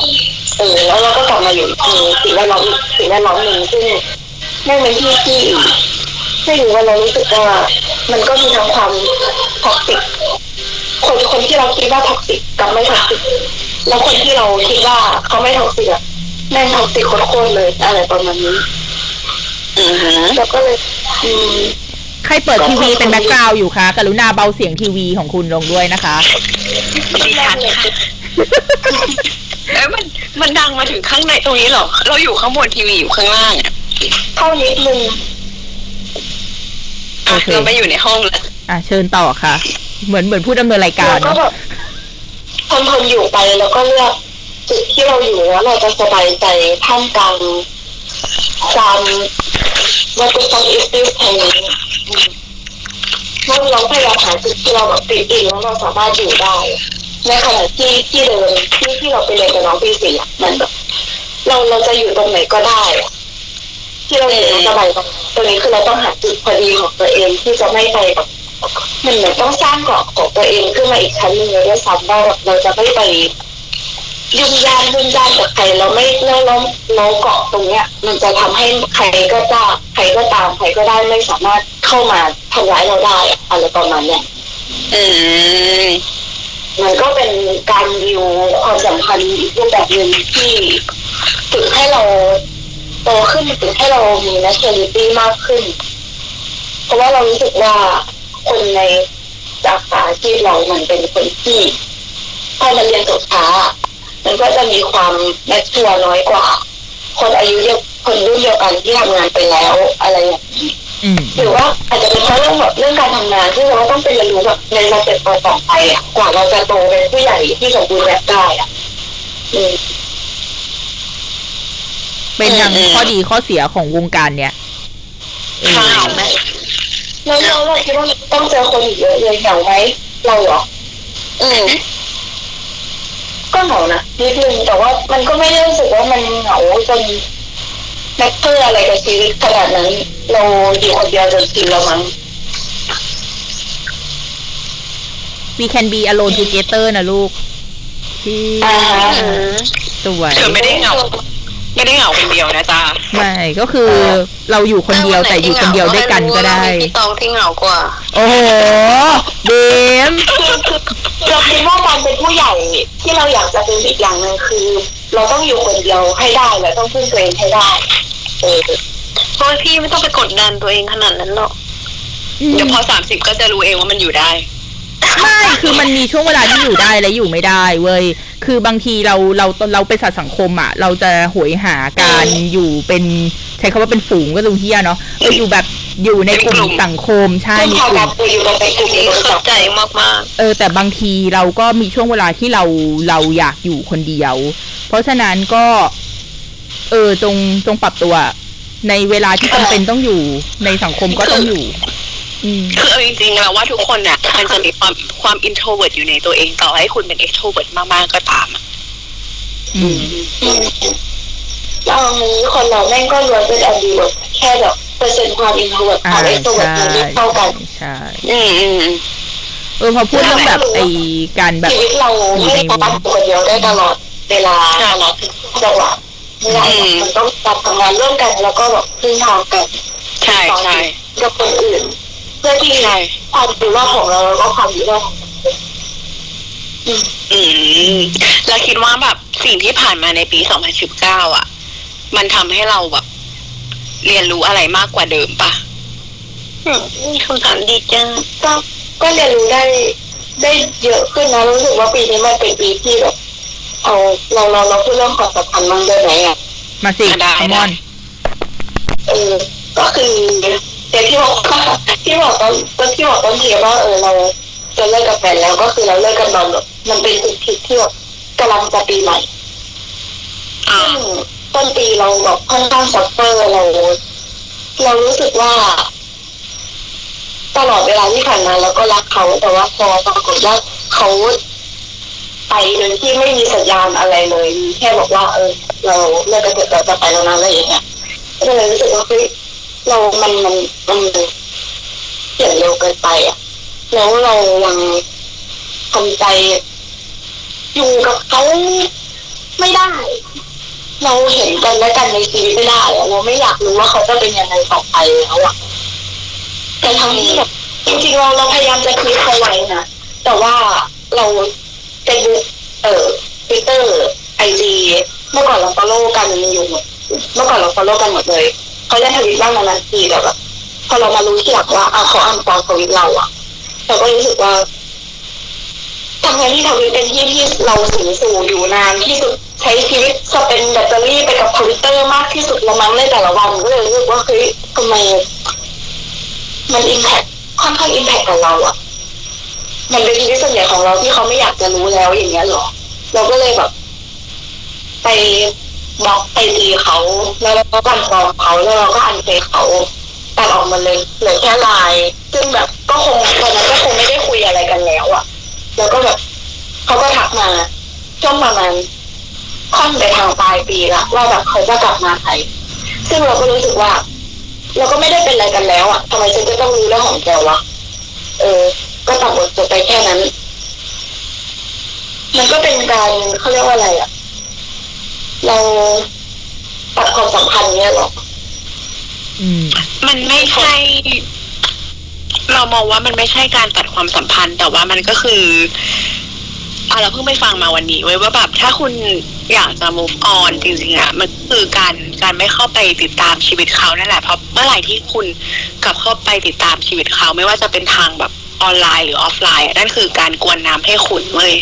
เออแล้วเราก็กลับมาอยู่ในสิ่งแวดล้อมอีกสิ่งแวดล้อมหนึ่งซึ่งไม่เป็นที่ที่ไม่รู้ว่าเรารู้สึกว่ามันก็มีทั้งความ toxic คนคนที่เราคิดว่า toxic กับไม่ toxicแล้วคนที่เราคิดว่าเขาไม่ toxic อะแม่ง toxic โคตรๆเลยอะไรประมาณนี้อือหือแล้วก็เลยอืมใครเปิดทีวีเป็น background อยู่คะกรุณาเบาเสียงทีวีของคุณลงด้วยนะคะดิฉันค่ะ เอ้ยมันมันดังมาถึงข้างในตรงนี้เหรอ เราอยู่ข้างบนทีวีอยู่ข้างล่างอะเข้านิดนึงอะโอเค เราไม่อยู่ในห้องแล้วอะเชิญต่อค่ะ เหมือนเหมือนผู้ดำเนินรายการแล้วก็เนาะแบบทนทนอยู่ไปแล้วก็เลือกจุดที่เราอยู่แล้วเราจะสบายใจท่ามกลางความว่าจะต้องอิสติสแห่งนี้อืมว่าเราพยายามหาจุดที่เราแบบติดอินแล้วเราสามารถอยู่ได้ ในขณะที่ที่เดิมที่ที่เราไปเรียนกับน้องปีสี่อะมันแบบเราเราจะอยู่ตรงไหนก็ได้อะที่เราอยู่สบายตรงนี้คือเราต้องหาจุดพอดีของตัวเองที่จะไม่ไปแบบมันเหมือนต้องสร้างเกาะของตัวเองขึ้นมาอีกชั้นหนึ่งเลยด้วยซ้ำว่าเราจะไม่ไปยุ่งยากยุ่งยากกับใครเราไม่เราเราเราเกาะตรงเนี้ย มันจะทำให้ใครก็จ้าใครก็ตามใครก็ได้ไม่สามารถเข้ามาทำร้ายเราได้อะอะไรประมาณเนี้ยอืม มันก็เป็นการวิวความสัมพันธ์รูปแบบหนึ่งที่ฝึกให้เราโตขึ้นฝึกให้เรามี maturity มากขึ้น เพราะว่าเรารู้สึกว่าคนในสาขาที่เรามันเป็นคนที่พอมันเรียนจบช้า มันก็จะมีความ mature น้อยกว่า คนอายุเดียวคนรุ่นเดียวกันที่ทำงานไปแล้วอะไรอย่างนี้ หรือว่าอาจจะเป็นเพราะเรื่องแบบเรื่องการทำงานที่เราต้องไปเรียนรู้แบบใน stepต่อๆไปอะกว่าเราจะโตเป็นผู้ใหญ่ที่สมบูรณ์แบบได้อะอืมเป็นทั้งข้อดีข้อเสียของวงการเนี้ยเออใช่แล้วเราเราคิดว่าต้องเจอคนอีกเยอะเลยเหงาไหมเราเหรออืมก็เหงานะนิดนึงแต่ว่ามันก็ไม่ได้รู้สึกว่ามันเหงาจน แมทเตอร์อะไรกับชีวิตขนาดนั้น เราอยู่คนเดียวจนชินแล้วมั้ง we can be alone together นะลูกที่อ่าฮะอืมสวยเธอไม่ได้เหงาไม่ได้เหงาคนเดียวนะจ๊ะไม่ก็คือเราอยู่คนเดียวแต่อยู่คนเดียวด้วยกันก็ได้ให้รู้ว่าเรามีพี่ตองที่เหงากว่า โอ้โหเบมเราคิดว่าการเป็นผู้ใหญ่ที่เราอยากจะเป็นอีกอย่างหนึ่งคือ เราต้องอยู่คนเดียวให้ได้และต้องพึ่งตัวเองให้ได้ เออเพราะว่าพี่ไม่ต้องไปกดดันตัวเองขนาดนั้นหรอกเดี๋ยวพอสามสิบก็จะรู้เองว่ามันอยู่ได้ไม่คือมันมีช่วงเวลาที่อยู่ได้และอยู่ไม่ได้เว้ยคือบางทีเราเราเราเป็นสัตว์สังคมอะ เราจะหวยหาการอยู่เป็นใช้คำว่าเป็นฝูงก็ตรงที่เนาะเอออยู่แบบอยู่ในกลุ่เป็นกลุ่มมสังคมใช่ซึ่งมีพอกลุ่กลัมบไปอยู่ตรงในกลุ่มนี่นี้เข้าใจมากเออ แต่บางทีเราก็มีช่วงเวลาที่เราเราอยากอยู่คนเดียว เพราะฉะนั้นก็ เออจงจงปรับตัว ในเวลาที่จำเป็นต้องอยู่ในสังคมก็ต้องอยู่อืมคือเอาจริงๆเราว่าทุกคนน่ะมันจะมีความความ introvert อยู่ในตัวเองต่อให้คุณเป็น extrovert มากๆก็ตามอะอืมเรานี้คนเราแม่งก็ล้วนเป็น ambivert แค่แบบเปอร์เซ็นต์ความ introvert อ่ากับ extrovert ใช่มันไม่เท่ากันใช่อืมอืมอืมเออพอพูดเรื่องแบบไอ้การแบบชีวิตเราไม่ได้โฟกัสอยู่คนเดียวได้ตลอดเวลาตลอดทุกจังหวะไม่ได้หรอกมันต้องการทำงานร่วมกัน แล้วก็แบบพึ่งพากันใช่ใช่กับคนอื่น เพื่อที่ใช่ความอยู่รอดของเราแล้วก็ความอยู่รอดของคนอื่นอืมอืมแล้วคิดว่าแบบสิ่งที่ผ่านมาในปี2019อะ มันทำให้เราแบบ เรียนรู้อะไรมากกว่าเดิมปะอืมคำถามดีจังก็ก็เรียนรู้ได้ได้เยอะขึ้นนะรู้สึกว่าปีนี้มันเป็นปีที่แบบ เอาเราเราเราพูดเรื่องความสัมพันธ์บ้างได้ไหมอะมาสิได้คอมได้อนเออก็คือเดี๋ยวที่บอกว่าที่บอกตอนตอนที่บอกตอนเทียว่าเออเราจะเลิกกับแฟนแล้วก็คือเราเลิกกันตอนแบบมันเป็นจุดพลิกที่แบบกำลังจะปีใหม่อ่าซึ่งต้นปีเราแบบค่อนข้าง suffer เรา เรารู้สึกว่า ตลอดเวลาที่ผ่านมาเราก็รักเขาแต่ว่าพอปรากฏว่าเขาไป โดยที่ไม่มีสัญญาณอะไรเลยมีแค่บอกว่า เออ เราเลิกกันเถอะเราจะไปแล้วนะอะไรอย่างเงี้ยก็เลยรู้สึกว่าเฮ้ยเรามันมันมันเปลี่ยนเร็วเกินไปอะแล้วเรายังทำใจอยู่กับเขาไม่ได้ เราเห็นกันและกันในชีวิตไม่ได้อะเราไม่อยากรู้ว่าเขาจะเป็นยังไงต่อไปแล้วอะแต่ทั้งที่แบบจริงๆเราเราพยายามจะ keep เขาไว้นะแต่ว่าเรา เฟซบุ๊กเอ่อทวิตเตอร์ไอจีเมื่อก่อนเรา follow กันอยู่หมดเมื่อก่อนเรา follow กันหมดเลยเขาจะทวิตบ้างนานทีแต่แบบพอเรามารู้ทีหลังว่าอะเขา unfoll ทวิตเราอะเราก็รู้สึกว่าทั้งๆ ที่ทวิตเป็นที่ที่เราสิงสู่อยู่นานที่สุดใช้ชีวิต spend แบตเตอรี่ไปกับทวิตเตอร์มากที่สุดละมั้งในแต่ละวันก็เลยรู้สึกว่าเฮ้ยทำไมมัน impact ค่อนข้าง impact กับเราอะ มันเป็นชีวิตส่วนใหญ่ของเราที่เขาไม่อยากจะรู้แล้วอย่างเงี้ยหรอ เราก็เลยแบบ ไปบล็อจีเขาแล้วเราก็ unfoll เขาแล้วเราก็ un เฟซเขาตัดออกมาเลยเหลือแค่ไลน์ซึ่งแบบก็คงตอนนั้นก็คงไม่ได้คุยอะไรกันแล้วอะแล้วก็แบบเขาก็ทักมาช่วงประมาณค่อนไปทางปลายปีละว่าแบบเขาจะกลับมาไทยซึ่งเราก็รู้สึกว่า เราก็ไม่ได้เป็นอะไรกันแล้วอะทำไมฉันจะต้องรู้เรื่องของแกวะเออ ก็ตัดบทจบไปแค่นั้น มันก็เป็นการเขาเรียกว่าอะไรอะเราตัดความสัมพันธ์เนี่ยหรออืมมันไม่ใช่ เรามองว่ามันไม่ใช่การตัดความสัมพันธ์ แต่ว่ามันก็คืออะเราเพิ่งไปฟังมาวันนี้ไว้ยว่าแบบถ้าคุณอยากจะ move on จริงๆอะมันคือการการไม่เข้าไปติดตามชีวิตเขานั่นแหละเพราะเมื่อไหร่ที่คุณกลับเข้าไปติดตามชีวิตเขาไม่ว่าจะเป็นทางแบบ ออนไลน์หรือออฟไลน์อะนั่นคือการกวนน้ำให้คุณเว้ย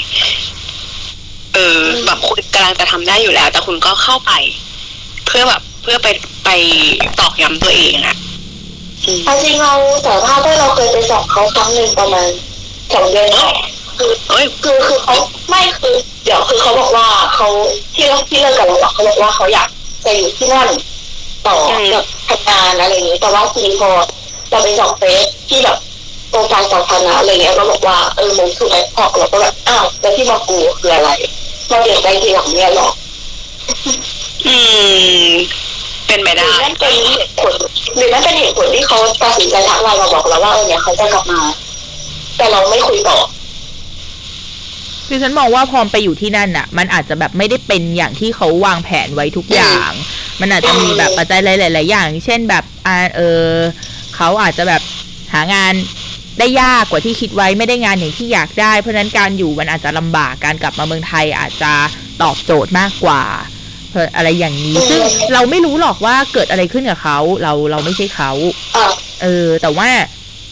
เออ แบบคุณกำลังจะทำได้อยู่แล้ว แต่คุณก็เข้าไป เพื่อแบบเพื่อไปไปตอกย้ำตัวเองอะอืมเอาจริงเราแต่ถ้าถ้าเราเคยไปสอบเขาครั้งหนึ่งประมาณสองเดือนก่อนคือเอ้ยคือคือเขาไม่คือเดี๋ยวคือเขาบอกว่าเขาที่เราที่เลิกกับเราอะเขาบอกว่าเขาอยากจะอยู่ที่นั่นต่ออืมแบบทำงานอะไรอย่างนี้แต่ว่าทีนี้พอเราไปสอบเฟสที่แบบ โปรไฟล์สาธารณะอะไรเงี้ยเราบอกว่าเออมึงคือไอ้พอกเราก็แบบอ้าวแล้วที่มากูคืออะไรมาเปลี่ยนใจทีหลังเนี่ยหรออืม เป็นไปหรือได้นั่นเป็นเหตุผลหรือนั่นเป็นเหตุผลที่เขาตัดสินใจทักเรามาบอกเราว่าเออเนี่ยเขาจะกลับมา แต่เราไม่คุยต่อคือฉันมองว่าพอไปอยู่ที่นั่นน่ะ มันอาจจะแบบไม่ได้เป็นอย่างที่เขาวางแผนไว้ทุกอย่าง มันอาจจะมีแบบปัจจัยหลาย ๆ อย่าง เช่นแบบอ่าเออเขาอาจจะแบบหางาน ได้ยากกว่าที่คิดไว้ไม่ได้งานอย่างที่อยากได้ เพราะฉะนั้นการอยู่มันอาจจะลำบากการกลับมาเมืองไทยอาจจะตอบโจทย์มากกว่าเพออะไรอย่างนี้ ซึ่งเราไม่รู้หรอกว่าเกิดอะไรขึ้นกับเขาเราเราไม่ใช่เขาอะเออ แต่ว่า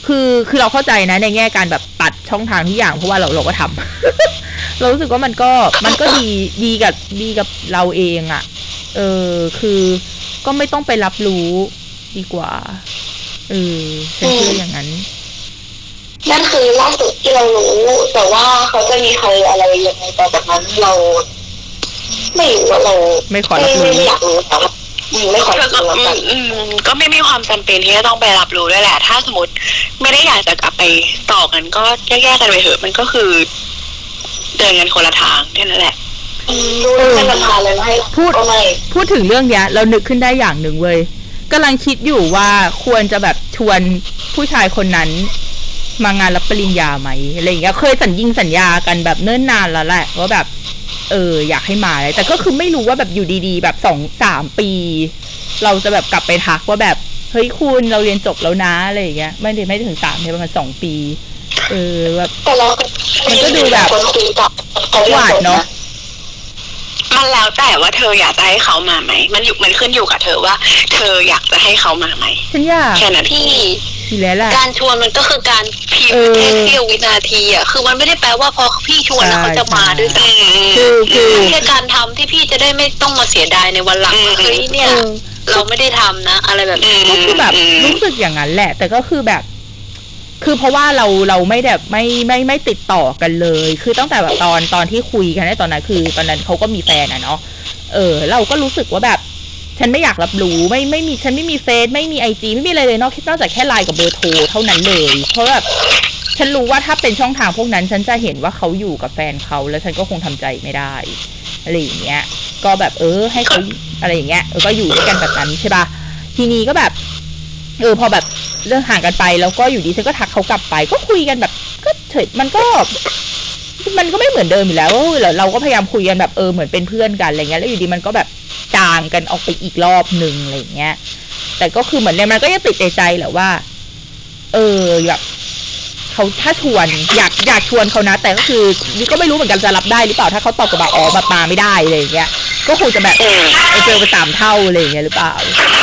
คือคือเราเข้าใจนะในแง่การแบบตัดช่องทางทุกอย่างเพราะว่าเราเราก็ทำเรารู้สึกว่ามันก็มันก็ดีดีกับดีกับเราเองอะ่ะ เออคือก็ไม่ต้องไปรับรู้ดีกว่าเออฉันเชื่ออย่างนั้น นั่นคือล่าสุดที่เรารู้ แต่ว่าเขาจะมีใครอะไรยังไงต่อจากนั้นเรา ไม่รู้ว่าเราไม่ขอรับรู้ไม่ไม่อยากรู้แต่ว่าอืมไม่ขอก็รับก็รู้แล้วอืกันมอืมก็ไม่มีความจำเป็นที่จะต้องไปรับรู้ด้วยแหละ ถ้าสมมติไม่ได้อยากจะกลับไปต่อกันก็แยกๆกันไปเถอะมันก็คือ เดินกันคนละทางแค่นั้นแหละรู้ให้มันพาอะไรมาให้พูดก็ไม่พูดถึงเรื่องเนี้ย เรานึกขึ้นได้อย่างหนึ่งเว้ยกำลังคิดอยู่ว่าควรจะแบบชวนผู้ชายคนนั้น มางานรับปริญญาไหมอะไรอย่างเงี้ยเคยสัญญิงสัญญากันแบบเนิ่นนานแล้วแหละว่าแบบเอออยากให้มาเลยแต่ก็คือไม่รู้ว่าแบบอยู่ดีๆ แบบสองสามปี เราจะแบบกลับไปทักว่าแบบเฮ้ยคุณเราเรียนจบแล้วนะอะไรอย่างเงี้ยไม่ได้ไม่ได้ถึงสามเนี่ยประมาณสองปี เออแบบแต่เรามันก็ดูแบบคนคุยกับหวาดเนาะมันแล้วแต่ว่าเธออยากจะให้เขามาไหม มันอยู่มันขึ้นอยู่กับเธอว่า เธออยากจะให้เขามาไหมฉันอยากแค่นั้นพี่ อยู่แล้วแหละ การชวนมันก็คือการพิมเอพ์อแค่เสี้ยววินาทีอะคือมันไม่ได้แปลว่าพอพี่ชวนแล้วเขาจะมาด้วยอืซ้มคือคือำแค่การทำที่พี่จะได้ไม่ต้องมาเสียดายในวันหลังว่าอืมเฮ้ยเนี่ย เราไม่ได้ทำนะ อะไรแบบนี้ก็คือแบบรู้สึกอย่างนั้นแหละ แต่ก็คือแบบ คือเพราะว่าเราเราไม่แบบไม่ไม่ไม่ติดต่อกันเลย คือตั้งแต่แบบตอนตอนที่คุยกันในตอนนั้นคือ ตอนนั้นเขาก็มีแฟนอะเนาะเออ เราก็รู้สึกว่าแบบ ฉันไม่อยากรับรู้ไม่ไม่มีฉันไม่มีเฟซไม่มีไอจีไม่มีอะไรเลยนอกนอกจากแค่ไลน์กับเบอร์โทรเท่านั้นเลย เพราะแบบฉันรู้ว่าถ้าเป็นช่องทางพวกนั้น ฉันจะเห็นว่าเขาอยู่กับแฟนเขาแล้วฉันก็คงทำใจไม่ได้อะไรอย่างเงี้ย ก็แบบเออ ให้เขาอะไรอย่างเงี้ยเออก็อยู่ด้วยกันแบบนั้นใช่ปะทีนี้ก็แบบเออพอแบบเรื่องห่างกันไปแล้วก็อยู่ดีฉันก็ทักเขากลับไป ก็คุยกันแบบ ก็เฉยมันก็มันก็ไม่เหมือนเดิมอยู่แล้วเราเราก็พยายามคุยกันแบบเออเหมือนเป็นเพื่อนกันอะไรเงี้ยแล้วอยู่ดีมันก็แบบ จางกันออกไปอีกรอบหนึ่งอะไรอย่างเงี้ย แต่ก็คือเหมือนเนี่ยมันก็ยังติดในใจแหละว่า เออแบบเขาถ้าชวนอยากอยากชวนเขานะ แต่ก็คือนี่ก็ไม่รู้เหมือนกันจะรับได้หรือเปล่าถ้าเขาตอบกลับมาอ๋อมาปาไม่ได้อะไรอย่างเงี้ย ก็คงจะแบบอืมไปเจอไปสามเท่าอะไรอย่างเงี้ยหรือเปล่า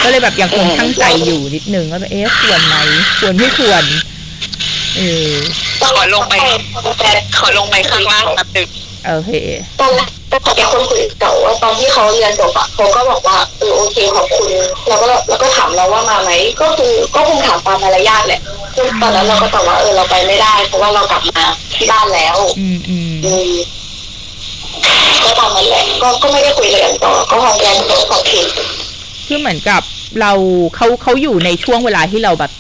ก็เลยแบบยังคงช่างใจอยู่นิดนึงว่าแบบเอ๊ะควรไหมควรไม่ควรเออขอลงไปขอลงไปข้างล่างแป๊บนึงโอเคตอนแร กแต่เป็นคนคุยเก่าว่าตอนที่เขาเรียนจบอะเขาก็บอกว่าเออโอเคขอบคุณ แล้วก็แล้วก็ถามเราว่ามาไหมก็คือก็คงถามตามมารยาทแหละซึ่งตอนนั้นเราก็ตอบว่าเออเราไปไม่ได้ เพราะว่าเรากลับมาที่บ้านแล้ว อืมอืมอืมก็ตอนนั้นแหละก็ก็ไม่ได้คุยอะไรกันต่อ ก็พอแกนโตขอบคุณคือเหมือนกับเราเขาเขาอยู่ในช่วงเวลาที่เราแบบ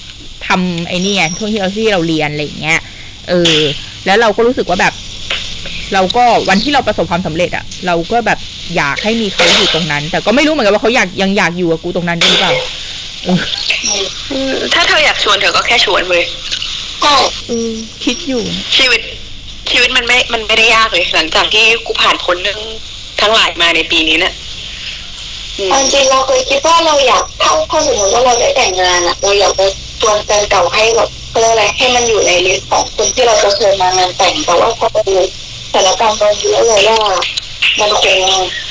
ทำไอ้นี่ไงช่วงที่เราที่เราเรียนอะไรอย่างเงี้ยเออ แล้วเราก็รู้สึกว่าแบบ เราก็วันที่เราประสบความสำเร็จอะเราก็แบบอยากให้มีเขาอยู่ตรงนั้น แต่ก็ไม่รู้เหมือนกันว่าเขาอยากยังอยากอยู่กับกูตรงนั้นด้วยหรือเปล่าเอออืมถ้าเธออยากชวนเธอก็แค่ชวนเว้ยใช่เออคิดอยู่ ชีวิต ชีวิตมันไม่ มันไม่ได้ยากเลย หลังจากที่กูผ่านพ้นเรื่องทั้งหลายมาในปีนี้เนี่ยอืมเอาจริงๆเราเคยคิดว่าเราอยากถ้าถ้าสมมติว่าเราได้แต่งงานอะเราอยากจะชวนแฟนเก่าให้แบบเขาเรียกอะไรให้มันอยู่ในลิสต์ของคนที่เราจะเชิญมางานแต่งแต่ว่าพอไป ดูสถานการณ์ตอนนี้เลยว่ามันคง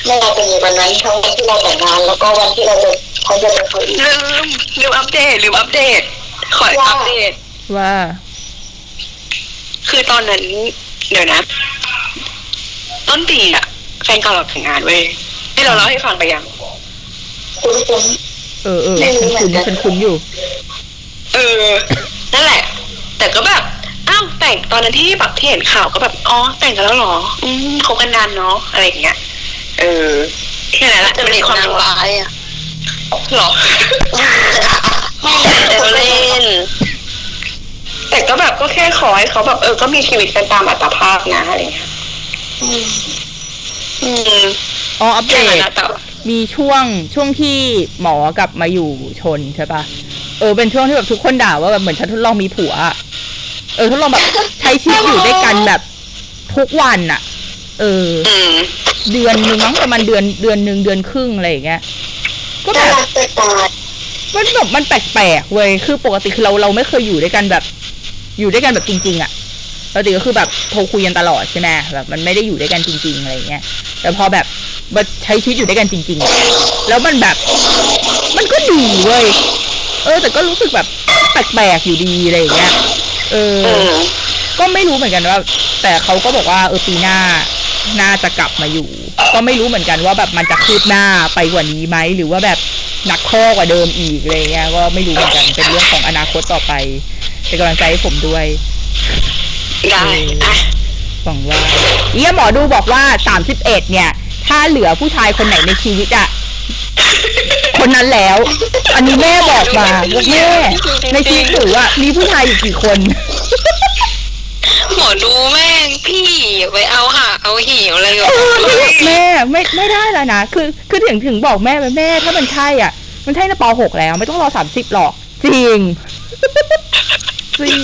ไม่น่าจะมีวันนั้นทั้งวันที่เราแต่งงาน แล้วก็วันที่เราจะเขาจะเป็นเขาอีกลืมลืมอัปเดตลืมอัปเดต ขอว่าอัปเดตว่า คือตอนนั้น เดี๋ยวนะ ต้นปีอะแฟนเก่าเราแต่งงานเว้ยที่เราเล่าให้ฟังไปยังคุณคุณเออเออไม่รู้ฉันเหมืคุ้อนนกันฉันคุ้นอยู่ เออ นั่นแหละ แต่ก็แบบ อ้าวแต่งตอนนั้นที่แบบที่เห็นข่าวก็แบบอ๋อแต่งกันแล้วเหรอ อืมคบกันนานเนาะอะไรอย่างเงี้ยเออแค่นั้นแหละจะมันเด็มีกความนางรู้ว่าร้ายอะหรอแต่เล่น แต่ก็แบบก็แค่ขอให้เขาแบบเออก็มีชีวิตกันตามอัตภาพนะอะไรเงี้ยอืมอืมอ๋ออัปเดแค่นั้นตนะแต่ว่ามีช่วงช่วงที่หมอกลับมาอยู่ชนใช่ปะเออเป็นช่วงที่แบบทุกคนด่าว่าแบบเหมือนฉันทดลองมีผัวอะ เออทดลองแบบใช้ชีวิตอยู่ด้วยกันแบบทุกวันอะเอออืมเดือนหนึ่งมั้งประมาณเดือนเดือนหนึ่งเดือนครึ่งอะไรอย่างเงี้ยก็แบน่าบรักจะตายมันแบบมันแปลกๆเว้ยคือปกติคือเราเราไม่เคยอยู่ด้วยกันแบบ อยู่ด้วยกันแบบจริง ๆอะปกติก็คือแบบโทรคุยกันตลอดใช่ไหมแบบมันไม่ได้อยู่ด้วยกันจริง ๆอะไรอย่างเงี้ยแต่พอแบบมาใช้ชีวิตอยู่ด้วยกันจริงๆอะแล้วมันแบบ มันก็ดีเว้ยเออ แต่ก็รู้สึกแบบแปลกๆอยู่ดีอะไรอย่างเงี้ย เอออืมก็ไม่รู้เหมือนกันว่า แต่เขาก็บอกว่าเออปีหน้าน่าจะกลับมาอยู่ ก็ไม่รู้เหมือนกันว่าแบบมันจะคืบหน้าไปกว่านี้ไหมหรือว่าแบบหนักข้อกว่าเดิมอีกอะไรเงี้ยก็ไม่รู้เหมือนกันเป็นเรื่องของอนาคตต่อไปเป็นกำลังใจให้ผมด้วยได้อะหวังว่าเอียหมอดูบอกว่าสามสิบเอ็ดเนี่ย ถ้าเหลือผู้ชายคนไหนในชีวิตอะ คนนั้นแล้ว อันนี้แม่บอกมาว่าแม่ในชีวิตหนูอะมีผู้ชายอยู่กี่คน หมอดูแม่งพี่อย่าไปเอาหาเอาหิวอะไรกับเออแม่ไม่ไม่ได้แล้วนะคือคือถึงถึงบอกแม่ไปแม่ถ้ามันใช่อะ มันใช่ในปหกแล้ว ไม่ต้องรอสามสิบหรอก จริงจริง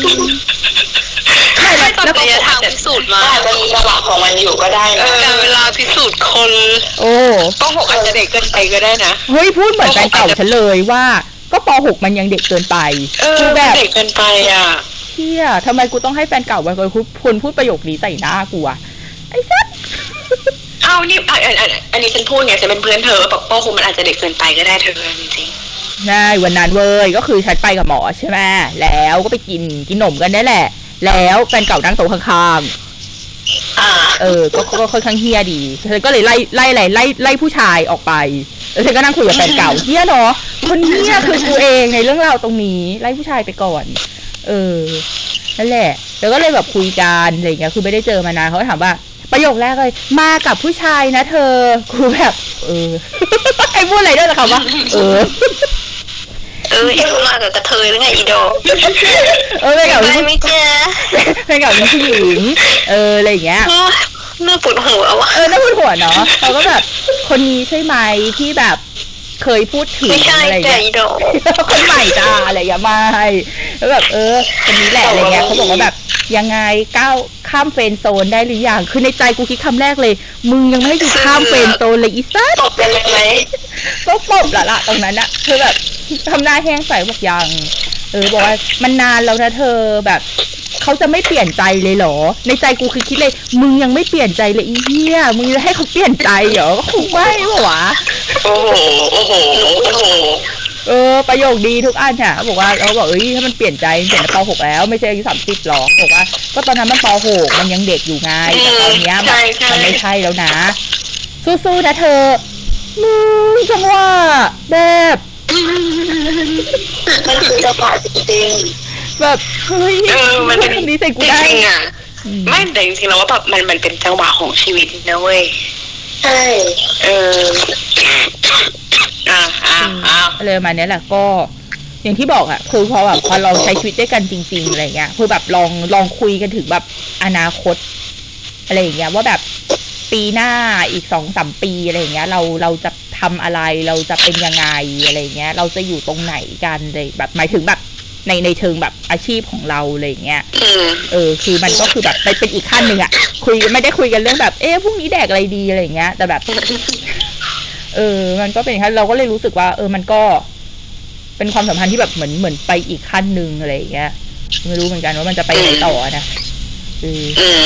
ไม่ไม่แล้วตอนแล้วระยะทางพิสูจน์มาก็อาจจะมีจังหวะของมันอยู่ก็ได้เอนะอการเวลาพิสูจน์คนโอ้ก็หกอาจจะเด็กเกินไปก็ได้นะเฮ้ยพูดเหมือนแฟนเก่าฉันเลยว่า ก็ปหกมันยังเด็กเกินไปเออคือแบแบบบเด็กเกินไปอะเชี่ยทำไมกูต้องให้แฟนเก่าไปคนคนพูดประโยคนี้ใส่หน้ากูอะไอ้สัสเอานี่อะอันอันอันนี้ฉันพูดไงจะเป็นเพื่อนเธอแบบป้อคงมันอาจจะเด็กเกินไปก็ได้เธอจริงใช่วันนั้นเว้ยก็คือฉันไปกับหมอใช่ไหมแล้วก็ไปกินกินนมกันนี่แหละ แล้วแฟนเก่านั่งโต๊ะข้างอ่าๆเออ ก็ก็ค่อนข้างเฮียดีฉันก็เลยไล่ไล่ไล่ไล่ไล่ผู้ชายออกไปแล้วฉันก็นั่งคุยกับแฟนเก่าเฮียเนาะคนเฮียคือกูเองในเรื่องราวตรงนี้ ไล่ผู้ชายไปก่อน เออนั่นแหละ แล้วก็เลยแบบคุยกันอะไรอย่างเงี้ย คือไม่ได้เจอมานานเขาก็ถามว่า ประโยคแรกเลย มากับผู้ชายนะเธอ กูแบบ เออ ไอ้พูดอะไรด้วยล่ะคะว่า เออเออไอ้กูมากับกระเทยหรือไงอีดอกเออเป็นกับไปไหม่เจอเป็นกับผู้หญิงเอออะไรอย่างเงี้ยโอ้ยน่าปวดหัวว่ะเออน่าปวดหัวเนาะเราก็แบบคนนี้ใช่ไหมที่แบบเคยพูดถึงไม่ใช่อะไรอย่างแต่เงี้ยอีดอกคนใหม่จ้าอะไรอย่างเงี้ยไม่แล้วแบบเออคนนี้แหละอะไรเงี้ยเขาบอกว่าแบบยังไงก้าว ข้าม friend zone ได้หรือยังคือในใจกูคิดคำแรกเลย มึงยังไม่ให้กูข้าม friend zone เลยอีสัสตบกันเลยไหมก็ปบละละตรงนั้นอะคือแบบทำหน้าแห้งใส่บอกยังเออบอกว่ามันนานแล้วนะเธอแบบเขาจะไม่เปลี่ยนใจเลยเหรอ ในใจกูคือคิดเลย มึงยังไม่เปลี่ยนใจเลยอีเหี้ยมึงจะให้เขาเปลี่ยนใจเหรอก็คงไม่ปะวะโอ้โหโอ้โหโอ้โห เออประโยคดีทุกอันอะบอกว่าเราบอกเอ้ยถ้ามันเปลี่ยนใจเปลี่ยนในป .6 แล้ว ไม่ใช่อายุสามสิบหรอกบอกว่า ก็ตอนนั้นมันป .6 มันยังเด็กอยู่ไงแต่ตอนเนี้ยมันใช่ใช่มันไม่ใช่แล้วนะ สู้ๆนะเธอมึงจังหวะแบบมันคือจังหวะจริงแบบเฮ้ยเออมันเป็นคำนี้ใส่กูจได้ริงๆอะอืมไม่แต่จริงๆแล้วว่าแบบมันมันเป็นจังหวะของชีวิตนะเว้ยๆ ใช่เอออ่าอ่าอ่าอะไรประมาเนี้ยแหละก็อย่างที่บอกอะคือพอแบบพอเราใช้ชีวิตด้วยกันจริง ๆอะไรเงี้ยคือแบบลองลองคุยกันถึงแบบอนาคต อะไรอย่างเงี้ย ว่าแบบปีหน้าอีกสองสามปีอะไรอย่างเงี้ย เราเราจะทำอะไรเราจะเป็นยังไงอะไรเงี้ย เราจะอยู่ตรงไหนกันเลยแบบหมายถึงแบบ ในในเชิงแบบอาชีพของเราอะไรอย่างเงี้ยอืมเออ คือมันก็คือแบบไปเป็นอีกขั้นหนึ่งอะคุยกันไม่ได้คุยกันเรื่องแบบ เอ๊ะพรุ่งนี้แดกอะไรดีอะไรอย่างเงี้ย แต่แบบ เออ มันก็เป็นอย่างนั้นเราก็เลยรู้สึกว่า เออ มันก็ เป็นความสัมพันธ์ที่แบบเหมือนเหมือนไปอีกขั้นหนึ่งอะไรอย่างเงี้ยไม่รู้เหมือนกันว่ามันจะไปไหนต่อนะเอออืม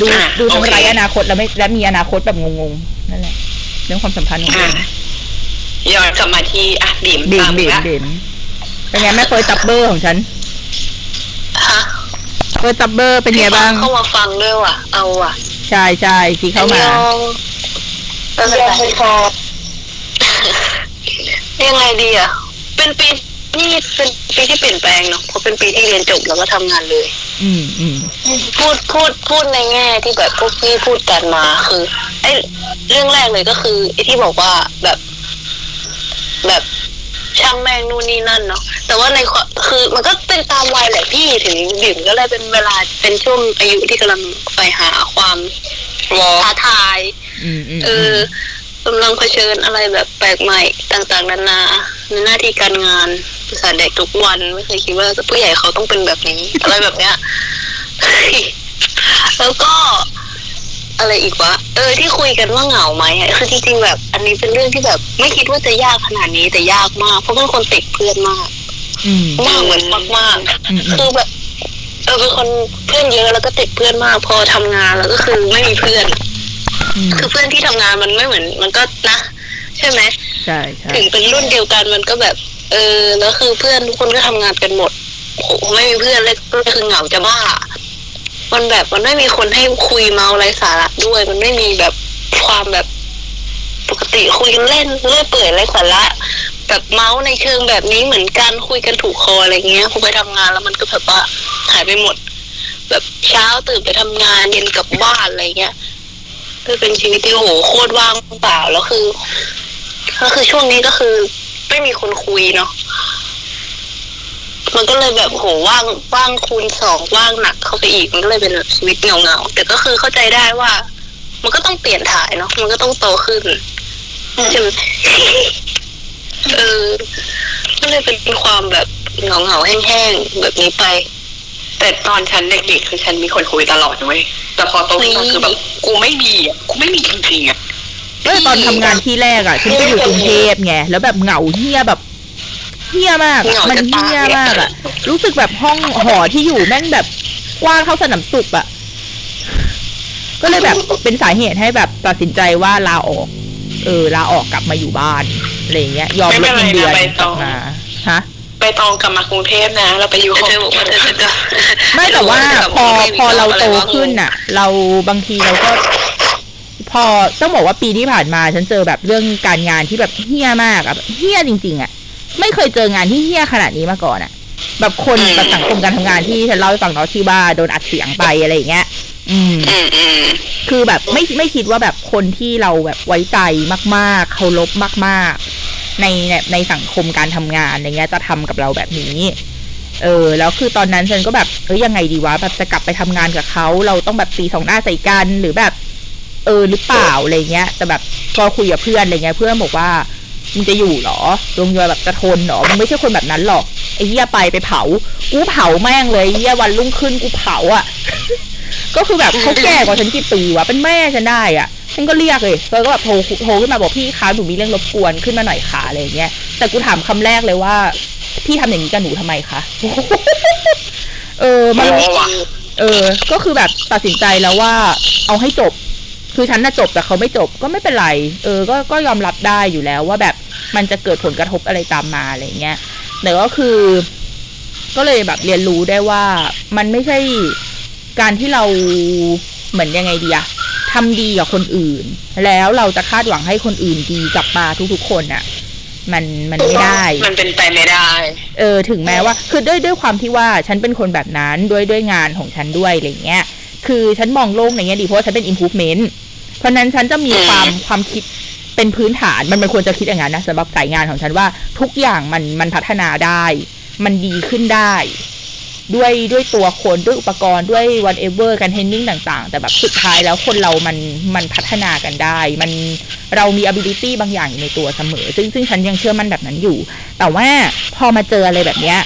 ดูอะดูทั้งโอเคไร้อนาคตแล้วไม่และมีอนาคตแบบงงๆนั่นแหละ เรื่องความสัมพันธ์ของอะเราย้อนกลับมาที่อะบีมบีมตามบีมละบีม เป็นไงแม่เฟิร์สจับเบอร์ของฉันฮะเฟิร์สจับเบอร์เป็นไงบ้าง เข้ามาฟังด้วยว่ะ เอาว่ะใช่ใช่ที่เข้ามายองเออเรียนไม่พอยังไงดีอะ เป็นปีนี่เป็นปีที่เปลี่ยนแปลงเนาะเพราะเป็นปีที่เรียนจบแล้วก็ทำงานเลย อืมอืมพูดพูดพูดในแง่ที่แบบพวกพี่พูดกันมาคือไอ้เรื่องแรกเลยก็คือไอ้ที่บอกว่าแบบ แบบ ช่างแม่งนู่นนี่นั่นเนาะแต่ว่าในความคือมันก็เป็นตามวัยแหละพี่ถึงบิ่มก็เลยเป็นเวลาเป็นช่วงอายุที่กำลังไปหาความวอท้าทายอืมอืมเออกำลังเผชิญอะไรแบบแปลกใหม่ต่างๆนานาในหน้าที่การงานภาษาเด็กทุกวันไม่เคยคิดว่าผู้ใหญ่เขาต้องเป็นแบบนี้ อะไรแบบเนี้ยแล้วก็ อะไรอีกวะ เออ ที่คุยกันว่าเหงาไหมอะคือจริงๆแบบ อันนี้เป็นเรื่องที่แบบ ไม่คิดว่าจะยากขนาดนี้แต่ยากมาก เพราะเป็นคนติดเพื่อนมากอืมมากเหมือนมากอืมอืๆมคือแบบเออเป็นคนเพื่อนเยอะแล้วก็ติดเพื่อนมาก พอทำงานแล้วก็คือไม่มีเพื่อนอืมคือเพื่อนที่ทำงานมันไม่เหมือน มันก็นะ ใช่ไหมใช่ใช่ถึงเป็นรุ่นเดียวกันมันก็แบบ เออแล้วคือเพื่อนทุกคนก็ทำงานกันหมดโหไม่มีเพื่อนเลยก็คือเหงาจะบ้า มันแบบมันไม่มีคนให้คุยเมาอะไรสาระด้วย มันไม่มีแบบความแบบปกติคุยกันเล่นเรื่อยเปื่อยไรสาระแบบเมาส์ในเชิงแบบนี้เหมือนกันคุยกันถูกคออะไรเงี้ยพอไปทำงานแล้วมันก็แบบว่าหายไปหมด แบบเช้าตื่นไปทำงานเย็นกลับบ้านอะไรเงี้ยก็เป็นชีวิตที่โหโคตรว่างเปล่าแล้วคือ ก็คือช่วงนี้ก็คือ ไม่มีคนคุยเนาะ มันก็เลยแบบโหว่างว่างคูณสองว่างหนักเข้าไปอีก มันก็เลยเป็นแบบชีวิตเงาเงาๆแต่ก็คือเข้าใจได้ว่า มันก็ต้องเปลี่ยนถ่ายเนาะมันก็ต้องโตขึ้นใช่ไหมเออก็เลยเป็นความแบบเงาเงาๆแห้งๆแบบนี้ไป แต่ตอนฉันเด็กๆคือฉันมีคนคุยตลอดนะเว้ยแต่พอโตขึ้นมาคือแบบกูไม่มีอะกูไม่มีจริงๆอะเออตอนทำงานที่แรกอะฉันก็อยู่กรุงเทพไงแล้วแบบเหงาเฮี้ยแบบ เฮี้ยมากอะเหงามันจะตายเฮี้ยมากอะรู้สึกแบบห้องหอที่อยู่แม่งแบบกว้างเท่าสนามสุขอะก็เลยแบบเป็นสาเหตุให้แบบตัดสินใจว่าลาออก เออลาออกกลับมาอยู่บ้านอะไรอย่างเงี้ย ยอมลดเงินเดือนกลับมาฮะไปตองกลับมากรุงเทพนะ เราไปอยู่เธห้องอบอกว่าเธอจะกลับไม่แต่ว่าพอไม่มีพอเราะไโตขึ้นน่ะเราบางทีเราก็ พอต้องบอกว่าปีที่ผ่านมา ฉันเจอแบบเรื่องการงานที่แบบเฮี้ยมากอะแบบเฮี้ยจริง ๆอะ ไม่เคยเจองานที่เฮี้ยขนาดนี้มาก่อนอะแบบคนแบบสังคมการทำงานที่ฉันเล่าให้ฟังเนาะที่ว่าโดนอัดเสียงไปอะไรอย่างเงี้ย อืมอืมอืมคือแบบไม่ไม่คิดว่าแบบคนที่เราแบบไว้ใจมาก ๆ เคารพมาก ๆ ในในในสังคมการทำงานอะไรเงี้ย จะทำกับเราแบบนี้ เออ แล้วคือตอนนั้นฉันก็แบบเอ้ยยังไงดีวะแบบจะกลับไปทำงานกับเขาเราต้องแบบตีสองหน้าใส่กันหรือแบบ เออหรือเปล่าอะไรเงี้ย แต่แบบพอคุยกับเพื่อนอะไรเงี้ย เพื่อนบอกว่า มึงจะอยู่เหรอดวงยอยแบบจะทนเหรอมึงไม่ใช่คนแบบนั้นหรอกไอ้เหี้ยไปไปเผา กูเผาแม่งเลยไอ้เหี้ยวันรุ่งขึ้นกูเผาอะ ก็คือแบบเขาแก่กว่าฉันกี่ปีวะเป็นแม่ฉันได้อะฉันก็เรียกเลยแล้วก็แบบโทรโทรขึ้นมาบอกพี่คะหนูมีเรื่องรบกวนขึ้นมาหน่อยค่ะอะไรอย่างเงี้ยแต่กูถามคำแรกเลยว่า พี่ทำอย่างนี้กับหนูทำไมคะเออมันโอ้ว่ะเออ ก็คือแบบตัดสินใจแล้วว่า เอาให้จบ คือฉันน่ะจบแต่เขาไม่จบก็ไม่เป็นไร เออ ก็ก็ยอมรับได้อยู่แล้วว่าแบบมันจะเกิดผลกระทบอะไรตามมาอะไรเงี้ยแต่ก็คือ ก็เลยแบบเรียนรู้ได้ว่ามันไม่ใช่การที่เราเหมือนยังไงดีอะทำดีกับคนอื่น แล้วเราจะคาดหวังให้คนอื่นดีกลับมาทุกๆคนอะมันมันไม่ได้ มันเป็นไปไม่ได้ เออ ถึงแม้ว่า คือด้วยด้วยความที่ว่าฉันเป็นคนแบบนั้นด้วยด้วยงานของฉันด้วยอะไรเงี้ย คือฉันมองโลกในแง่ดีเพราะว่าฉันเป็น improvement เพราะฉะนั้นฉันจะมีความความคิดเป็นพื้นฐานมันมันควรจะคิดอย่างนั้นนะสำหรับสายงานของฉันว่าทุกอย่างมันมันพัฒนาได้ มันดีขึ้นได้ ด้วยด้วยตัวคนด้วยอุปกรณ์ด้วย whatever การ training ต่าง ๆ แต่แบบสุดท้ายแล้วคนเรามันมันพัฒนากันได้ มันเรามี ability บางอย่างอยู่ในตัวเสมอ ซึ่งซึ่งฉันยังเชื่อมั่นแบบนั้นอยู่ แต่ว่าพอมาเจออะไรแบบเนี้ย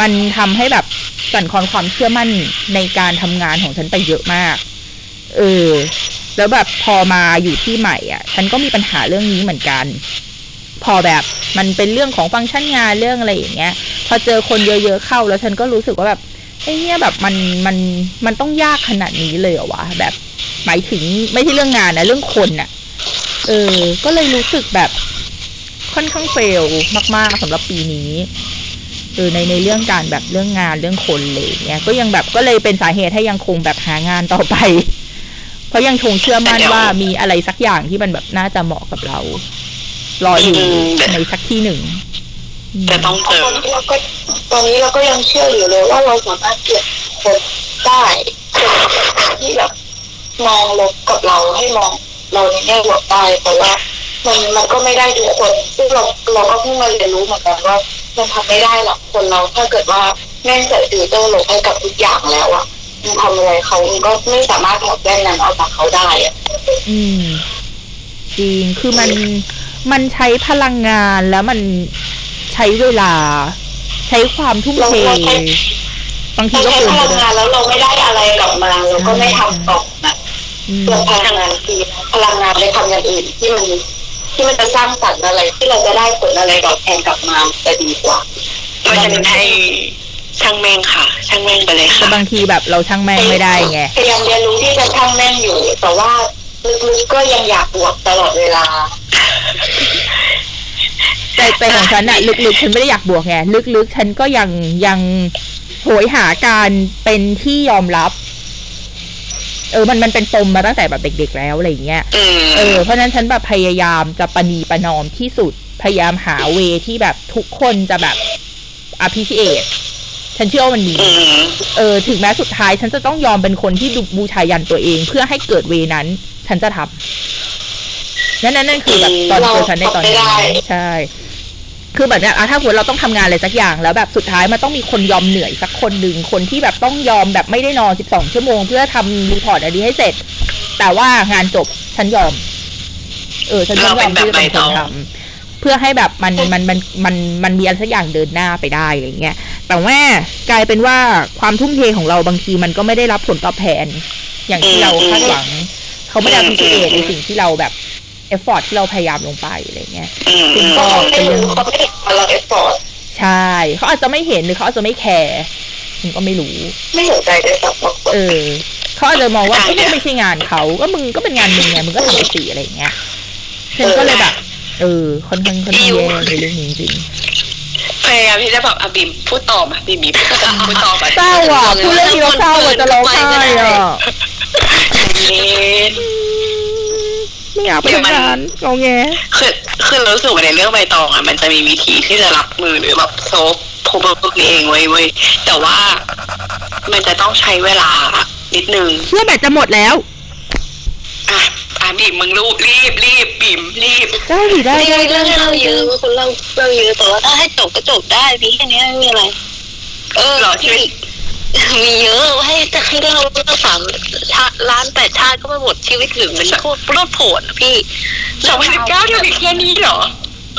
มันทำให้แบบสั่นคลอนความเชื่อมั่นในการทำงานของฉันไปเยอะมาก เออ แล้วแบบพอมาอยู่ที่ใหม่อะ ฉันก็มีปัญหาเรื่องนี้เหมือนกัน พอแบบมันเป็นเรื่องของฟังก์ชันงานเรื่องอะไรอย่างเงี้ย พอเจอคนเยอะๆเข้า แล้วฉันก็รู้สึกว่าแบบไอ้เนี่ยแบบมันมันมันต้องยากขนาดนี้เลยเหรอวะแบบ หมายถึงไม่ใช่เรื่องงานนะเรื่องคนน่ะ เออ ก็เลยรู้สึกแบบค่อนข้างเฟลมากๆสำหรับปีนี้เออในในเรื่องการแบบเรื่องงานเรื่องคนเลยเงี้ยก็ยังแบบก็เลยเป็นสาเหตุให้ยังคงแบบหางานต่อไป เพราะยังคงเชื่อมั่นว่ามีอะไรสักอย่างที่มันแบบน่าจะเหมาะกับเรา รออยู่อืมในสักที่หนึ่งแต่ต้องเจอตอนนี้เราก็ตอนนี้เราก็ยังเชื่ออยู่เลยว่าเราสามารถเปลี่ยนคนได้คนที่แบบมองลบกับเราให้มองเราในแง่บวกได้แต่ว่ามันมันก็ไม่ได้ทุกคนซึ่งเราเราก็เพิ่งมาเรียนรู้เหมือนกันว่า มันทำไม่ได้หรอกคนเราถ้าเกิดว่าแม่งใส่ฟิลเตอร์ลบให้กับทุกอย่างแล้วอะมัน ทำอะไรเขามันก็ไม่สามารถถอดแว่นนั้นออกจากเขาได้อะอืม จริงคือมันมันใช้พลังงานแล้วมันใช้เวลา ใช้ความทุ่มเทบางทีเราก็ใช้เกินพไปลังด้วยงานแล้วเราไม่ได้อะไรกลับมาเราก็ไม่ทำต่อนะอืมเปลืองพลังงานคือพลังงานไปทำอย่างอื่นที่มันที่มันจะสร้างสรรค์อะไร ที่เราจะได้ผลอะไรตอบแทนกลับมาจะดีกว่า เพราะฉะนั้นให้ ช่างแม่งค่ะ ช่างแม่งไปเลยแต่ค่ะบางทีแบบเราช่างแม่งไม่ได้ไง พยายามเรียนรู้ที่จะช่างแม่งอยู่ แต่ว่าลึกๆก็ยังอยากบวกตลอดเวลาแต่แต่ของฉันอะลึกๆ ฉันไม่ได้อยากบวกไงลึกๆ ฉันก็ยังยังโหยหาการเป็นที่ยอมรับ เออ มันมันเป็นปมมาตั้งแต่แบบเด็ก ๆ แล้วอะไรอย่างเงี้ย อืมเออ เพราะฉะนั้นฉันแบบพยายามจะประนีประนอมที่สุด พยายามหาเวที่แบบทุกคนจะแบบ appreciate ฉันเชื่อว่ามันมีอืมเออ ถึงแม้สุดท้าย ฉันจะต้องยอมเป็นคนที่ดูบูชายัญตัวเอง เพื่อให้เกิด way นั้น ฉันจะทำนั่นนั่นนั่นคือแบบตอนเราเจอฉันในตอนนี้ทำไม่ได้ใช่ คือแบบอะถ้าสมมติเราต้องทำงานอะไรสักอย่าง แล้วแบบสุดท้ายมันต้องมีคนยอมเหนื่อยสักคนหนึ่งคนที่แบบต้องยอมแบบไม่ได้นอน12ชั่วโมง เพื่อทำ report อันนี้ให้เสร็จ แต่ว่างานจบฉันยอม เออฉันยอมเราเป็นแบบที่จะเป็นคนใบตองทำ เพื่อให้แบบมันมันมันมันมันมีอะไรสักอย่างเดินหน้าไปได้อะไรเงี้ยแต่ว่ากลายเป็นว่าความทุ่มเทของเราบางทีมันก็ไม่ได้รับผลตอบแทน อย่างที่เราคาดหวัง เขาไม่ได้ appreciate ในสิ่งที่เราแบบ effort ที่เราพยายามลงไปอะไรเงี้ยอืมคุณก็เป็นเรื่รู้เขาไม่เห็นว่าเรา effort ใช่เขาอาจจะไม่เห็นหรือเขาอาจจะไม่แคร์ฉันก็ไม่รู้ ไม่สนใจด้วยซ้ำบางคนเออเขาอาจจะมองว่าก็ไม่ใช่งานเขาก็มึงก็เป็นงานมึงไงมึงก็ทำไปสิอะไรอย่างเงี้ยฉันก็เลยแบบ เออค่อนข้างค่อนข้างแย่ในเรื่องนี้จริงพยายามที่จะแบบอะบิมพูดต่อมาบิมบีพูดต่อพูดต่อมาๆเศร้าอะพูดเรื่องนี้แล้วเศร้าอะจะร้องไห้อะเย็นไม่อยากไปทำงานงอแงคือคือเรารู้สึกว่าในเรื่องใบตองอะมันจะมีวิธีที่จะรับมือหรือแบบโซฟโพบพวกนี้เองไว้ยเว้ยแต่ว่ามันจะต้องใช้เวลานิดนึงเชื่อแบตจะหมดแล้วอะ อะบีมมึงรูปรีบรีบบีมรีบได้ดิได้ไม่ได้มีเรื่องได้ให้เราเยอะว่าคุณเล่าเล่าเยอะแต่ว่าถ้าให้จบก็จบได้มีแค่นี้ไม่มีอะไร เออเหรอชีวิตมีเยอะให้จะให้เราเรื่องสามชาติล้านแปดชาติก็ไม่หมดชีวิตถึงมันโคตรโลดโผนอะพี่สองพันสิบเก้าเท่านี้แค่นี้เหรอ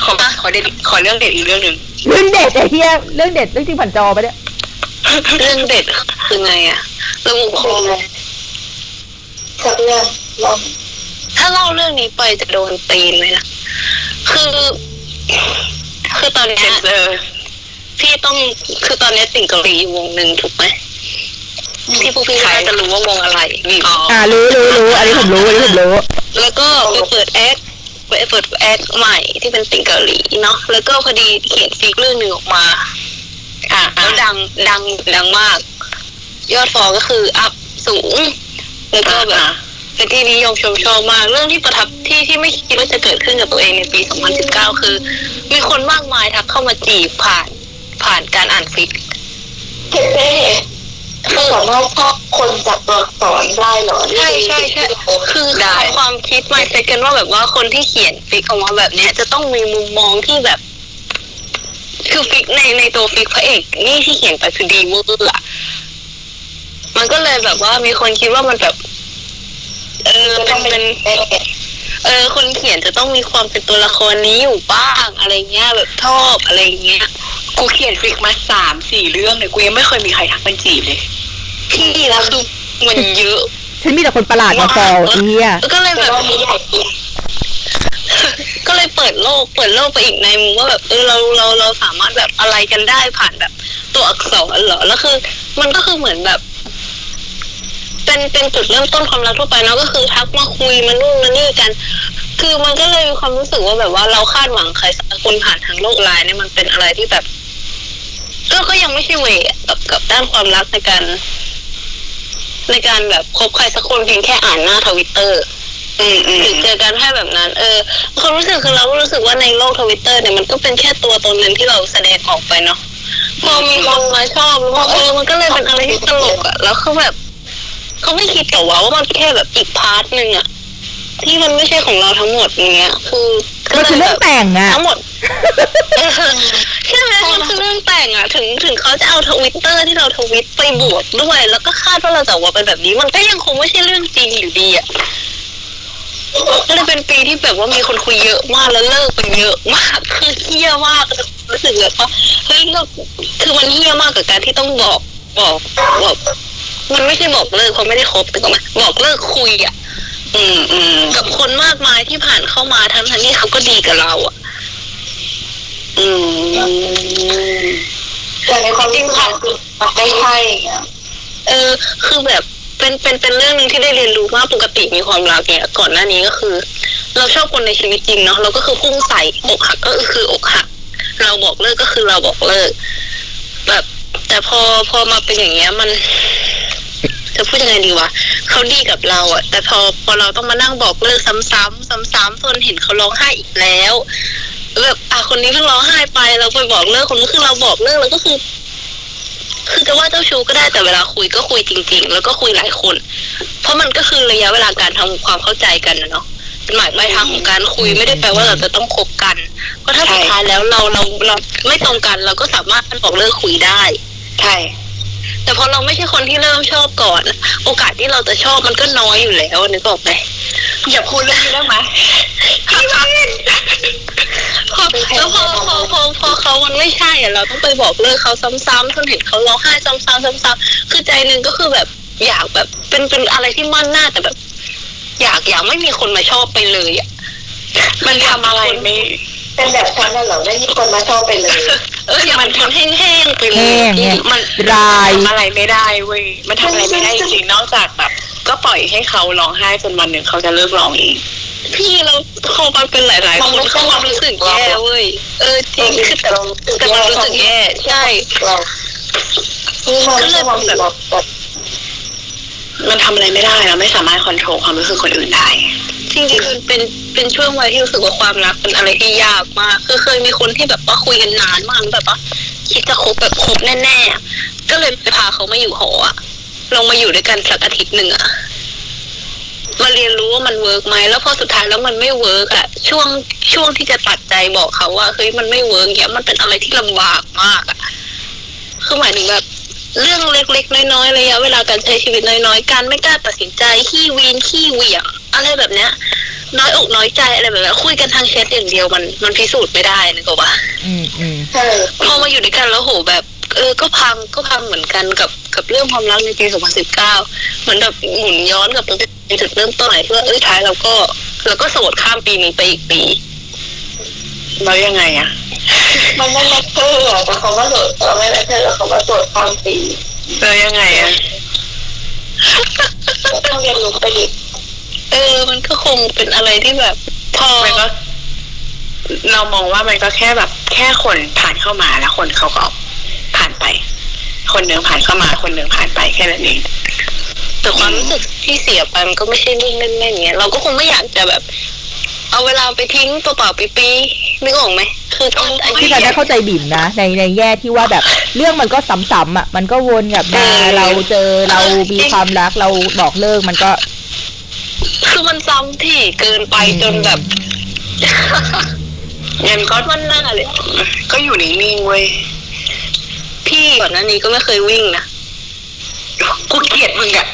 ขอขอเด็ดขอเรื่องเด็ดอีกเรื่องหนึ่งเรื่องเด็ดไอ้เหี้ยเรื่องเด็ดเรื่องจริงผ่านจอไปะเนี่ยเรื่องเด็ดคือไงอะเรื่องคเป็นงไงสักเรื่องลอง ถ้าเล่าเรื่องนี้ไปจะโดนตีนไหมนะคือ คือตอนเนี้เซยนเซอร์พี่ต้องคือตอนเนี้ยติ่งเกาหลีอยู่วงหนึ่งถูกไหมที่พวกพี่น่าจะรู้ว่าวงอะไรมีอ๋ออ่ารู้รู้รู้อันนี้ผมรู้อันนี้ผมรู้ แล้วก็ไปเปิดแอคไปเปิดแอคใหม่ที่เป็นติ่งเกาหลีเนาะแล้วก็พอดีเขียนฟีกเรื่องหนึ่งออกมา อะอะแล้วดังดังดังมาก ยอด foll ก็คือ up สูงแล้วก็แบบอะ เป็นที่นิยมชมชอบมาก เรื่องที่ประทับที่ที่ไม่คิดว่าจะเกิดขึ้นกับตัวเองในปี 2019 คือ มีคนมากมายทักเข้ามาจีบผ่านผ่านการอ่าน fic เก็บได้คือสามารถชอบคนจากตัวอักษรได้เหรอใช่ใช่ใช่คือความคิดมาเซกันว่าแบบว่าคนที่เขียน fic ออกมาแบบเนี้ยจะต้องมีมุมมองที่แบบ คือ fic ในในตัว fic พระเอกนี่ที่เขียนไปคือดีเวอร์อะมันก็เลยแบบว่ามีคนคิดว่ามันแบบ เออจะเป็ต้อนงเป็เป็นนเออคนเขียนจะต้องมีความเป็นตัวละครนี้อยู่บ้างอะไรเงี้ยแบบชอบอะไรเงี้ยกูเขียน fic มาสามสี่เรื่องเลยกูยังไม่เคยมีใครทักมาจีบเลยพี่แล้วคือมันเยอะฉันมีแต่คนประหลาดมา foll ไอ้เหี้ยก็เลยแต่แบบว่ามีใหญ่จริงก็เลยเปิดโลก เปิดโลกไปอีกในมุมว่าแบบเออเราเราเราสามารถแบบอะไรกันได้ผ่านแบบตัวอักษรเหรอแล้วคือ มันก็คือเหมือนแบบ เป็นเป็นจุดเริ่มต้นความรักทั่วไปเนาะก็คือทักมาคุยมานู่นมานี่กัน คือมันก็เลยมีความรู้สึกว่าแบบว่าเราคาดหวังใครสักคนผ่านทางโลกไลน์เนี่ยมันเป็นอะไรที่แบบ ก็ก็ยังไม่ใช่เวย์อะกับกับด้านความรักในการ ในการแบบคบใครสักคนเพียงแค่อ่านหน้าทวิตเตอร์อืมอืมหรือเจอกันแค่แบบนั้น เออความรู้สึกคือเรารู้สึกว่าในโลกทวิตเตอร์เนี่ยมันก็เป็นแค่ตัวตนหนึ่งที่เราแสดงออกไปเนาะพอมีคนมาชอบแล้วเออมันก็เลยเป็นอะไรที่ตลกอะแล้วเขาแบบ เขาไม่คิดแต่ว่าว่ามันแค่แบบอีก part หนึ่งอะที่มันไม่ใช่ของเราทั้งหมดอย่างเงี้ย คือก็มันคือยแบเรื่องแต่งอะทั้งหมดเออใช่ไหมมันคือเรื่องแต่งอะถึงถึงเขาจะเอาทวิตเตอร์ที่เราทวิตไปบวกด้วย แล้วก็คาดว่าเราจะออกมาเป็นแบบนี้ มันก็ยังคงไม่ใช่เรื่องจริงอยู่ดีอะก็เลยเป็นปีที่แบบว่ามีคนคุยเยอะมากแล้วเลิกไปเยอะมากคือเฮี้ยมากรู้สึกแบบว่าเฮ้ยเราคือมันเฮี้ยมากกับการที่ต้องบอกบอกบอก มันไม่ใช่บอกเลิกเขาไม่ได้คบแต่ก็มาบอกเลิกคุยอะอืมอืมกับคนมากมายที่ผ่านเข้ามาทั้งทั้งที่เขาก็ดีกับเราอะ อืมแต่ในความจริงค่ะคือมันไม่ใช่อย่างเงี้ยเออ คือแบบเป็นเป็นเป็นเรื่องหนึ่งที่ได้เรียนรู้มากปกติมีความรักเนี่ย ก่อนหน้านี้ก็คือ เราชอบคนในชีวิตจริงเนาะเราก็คือพุ่งใส่อกหักก็คืออกหัก เราบอกเลิกก็คือเราบอกเลิก แบบ แต่พอพอมาเป็นอย่างเงี้ยมัน จะพูดยังไงดีวะเขาดีกับเราอะแต่พอพอเราต้องมานั่งบอกเลิกซ้ำๆซ้ำๆจนเห็นเขาร้องไห้อีกแล้วแบบอะคนนี้เพิ่งร้องไห้ไปเราไปบอกเลิกคนนี้คือเราบอกเลิกแล้วก็คือ คือจะว่าเจ้าชู้ก็ได้แต่เวลาคุยก็คุยจริง ๆ แล้วก็คุยหลายคน เพราะมันก็คือระยะเวลาการทำความเข้าใจกันนะเนาะเป็นหมายปลายทางของการคุยไม่ได้แปลว่าเราจะต้องคบกัน เพราะถ้าสุดท้ายแล้วเราเราเราไม่ตรงกันเราก็สามารถบอกเลิกคุยได้ ใช่ แต่พอเราไม่ใช่คนที่เริ่มชอบก่อน โอกาสที่เราจะชอบมันก็น้อยอยู่แล้วนึกออกไหมอย่าพูดเรื่องนี้ได้ไหมพี่วินพอแล้วพอพอพอพอเขามันไม่ใช่อะเราต้องไปบอกเลิกเขาซ้ำๆจนเห็นเขาร้องไห้ซ้ำๆซ้ำๆคือใจหนึ่งก็คือแบบอยากแบบเป็นเป็นอะไรที่มั่นหน้าแต่แบบ อยากอยากไม่มีคนมาชอบไปเลยอะมันทำอะไรไม่ เป็นแบบฉันน่ะเหรอไม่มีคนมาชอบไปเลย เอออยากมันทำแห้งๆไปเลแห้ยงเนี่ยมันราย ทำอะไรไม่ได้เว้ยมันทำอะไรไม่ได้จริงๆนอกจากแบบ ก็ปล่อยให้เขาร้องไห้จนวันหนึ่งเขาจะเลิกร้องเองพี่เราพอมันเป็นหลายๆคนเขาความรู้สึกแย่เว้ยเออจริงคือแต่แต่มันรู้สึกแย่ใช่ เรานี่มันไม่ใช่ความผิดเราแบบมันทำอะไรไม่ได้เราไม่สามารถควบคุมความรู้สึกคนอื่นได้ จริงๆมันเป็นเป็นช่วงวัยที่รู้สึกว่าความรักเป็นอะไรที่ยากมากคือเคยมีคนที่แบบว่าคุยกันนานมากแบบว่าคิดจะคบแบบคบแน่ๆก็เลยไปพาเขามาอยู่หออะลองมาอยู่ด้วยกันสักอาทิตย์หนึ่งอะมาเรียนรู้ว่ามัน work ไหมแล้วพอสุดท้ายแล้วมันไม่ work อะช่วงช่วงที่จะตัดใจบอกเขาว่าเฮ้ยมันไม่ work เนี้ยมันเป็นอะไรที่ลำบากมากอะคือหมายถึงแบบเรื่องเล็กๆ น้อยๆระยะเวลาการใช้ชีวิตน้อยๆ การไม่กล้าตัดสินใจขี้วีนขี้เหวี่ยง อะไรแบบเนี้ย น้อยอกน้อยใจอะไรแบบนี้คุยกันทางแชทอย่างเดียวมันมันพิสูจน์ไม่ได้นึกออกปะอืมอืมใช่พอมาอยู่ด้วยกันแล้วโหแบบ เออก็พังก็พังเหมือนกันกับกับเรื่องความรักในปี 2019 เหมือนแบบหมุนย้อนกลับไปในจุดเริ่มต้นไหนที่ว่าเอ้ยท้ายเราก็เราก็โสดข้ามปีนี้ไปอีกปีแล้วยังไงอะมันไม่ matter อะแต่เขาว่าโดดเราไม่ matter เขาว่าโดดความสีแล้วยังไงอะต้องเรียนรู้ไปดิ เออ มันก็คงเป็นอะไรที่แบบ พอมันก็เรามองว่ามันก็แค่แบบ แค่คนผ่านเข้ามาแล้วคนเขาก็ผ่านไป คนหนึ่งผ่านเข้ามา คนหนึ่งผ่านไปแค่นั้นเองแต่ความรู้สึกที่เสียไปมันก็ไม่ใช่เรื่องเล่นๆอย่างเงี้ยเราก็คงไม่อยากจะแบบ เอาเวลาไปทิ้งเปล่าๆปีๆนึกออกไหมคือต้องอายุพี่กันได้เข้าใจบิ่มนะ ในในแง่ที่ว่าแบบเรื่องมันก็ซ้ำๆอะมันก็วนกลับมาเราเจอเรามีความรักเราบอกเลิกมันก็ คือมันซ้ำที่เกินไปจนแบบงั้นก็มันน่าเลย ก็อยู่นิ่งๆเว้ย พี่ก่อนหน้านี้ก็ไม่เคยวิ่งนะ กูเกลียดมึงอะ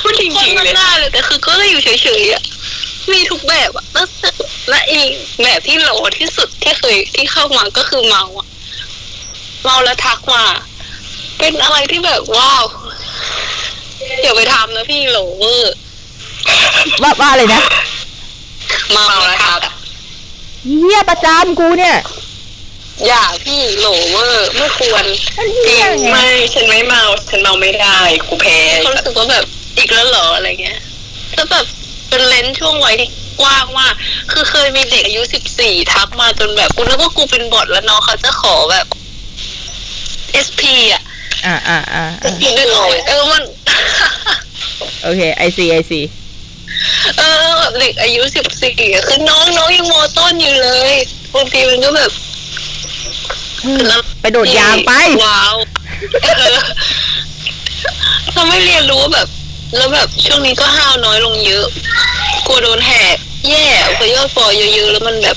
พูดจครินงๆมันเลยน่าเลยแต่คือก็อยู่เฉยๆอะมีทุกแบบอะแล้วและอีกแบบที่โหลที่สุดที่เคยที่เข้ามาก็คือเมาอะเมาแล้วทักมา เป็นอะไรที่แบบว้าว อย่าไปทำนะพี่โหลเวอร์ว่าว่าอะไรนะเมาแล้วทักอะเยี่ยประจำกูเนี่ยอย่าพี่โหลเวอร์ไม่ควรมันเยี่ยไงไม่ฉันไม่เมา ฉันเมาไม่ได้กูแพ้เขารู้สึกว่าแบบอีกแล้วเหรออะไรเงี้ยแล้วแบบเป็นเลนส์ช่วงวัยที่กว้างมากคือเคยมีเด็กอายุสิบสี่ทักมาจนแบบกูนึกว่ากูเป็นบอทแล้วน้องเขาจะขอแบบ SP อะอ่าอ่าอ่าอ่านึกออกไหมเออมัน โอเค I see I seeเออแบบเด็กอายุสิบสี่อะคือน้องน้องยังมอต้นอยู่เลยบางทีมันก็แบบไปโดดยางไปว้าวเออเราไม่เรียนรู้แบบ แล้วแบบช่วงนี้ก็ห้าวน้อยลงเยอะกลัวโดนแหกแย่พอยอดฟอลเยอะๆแล้วมันแบบ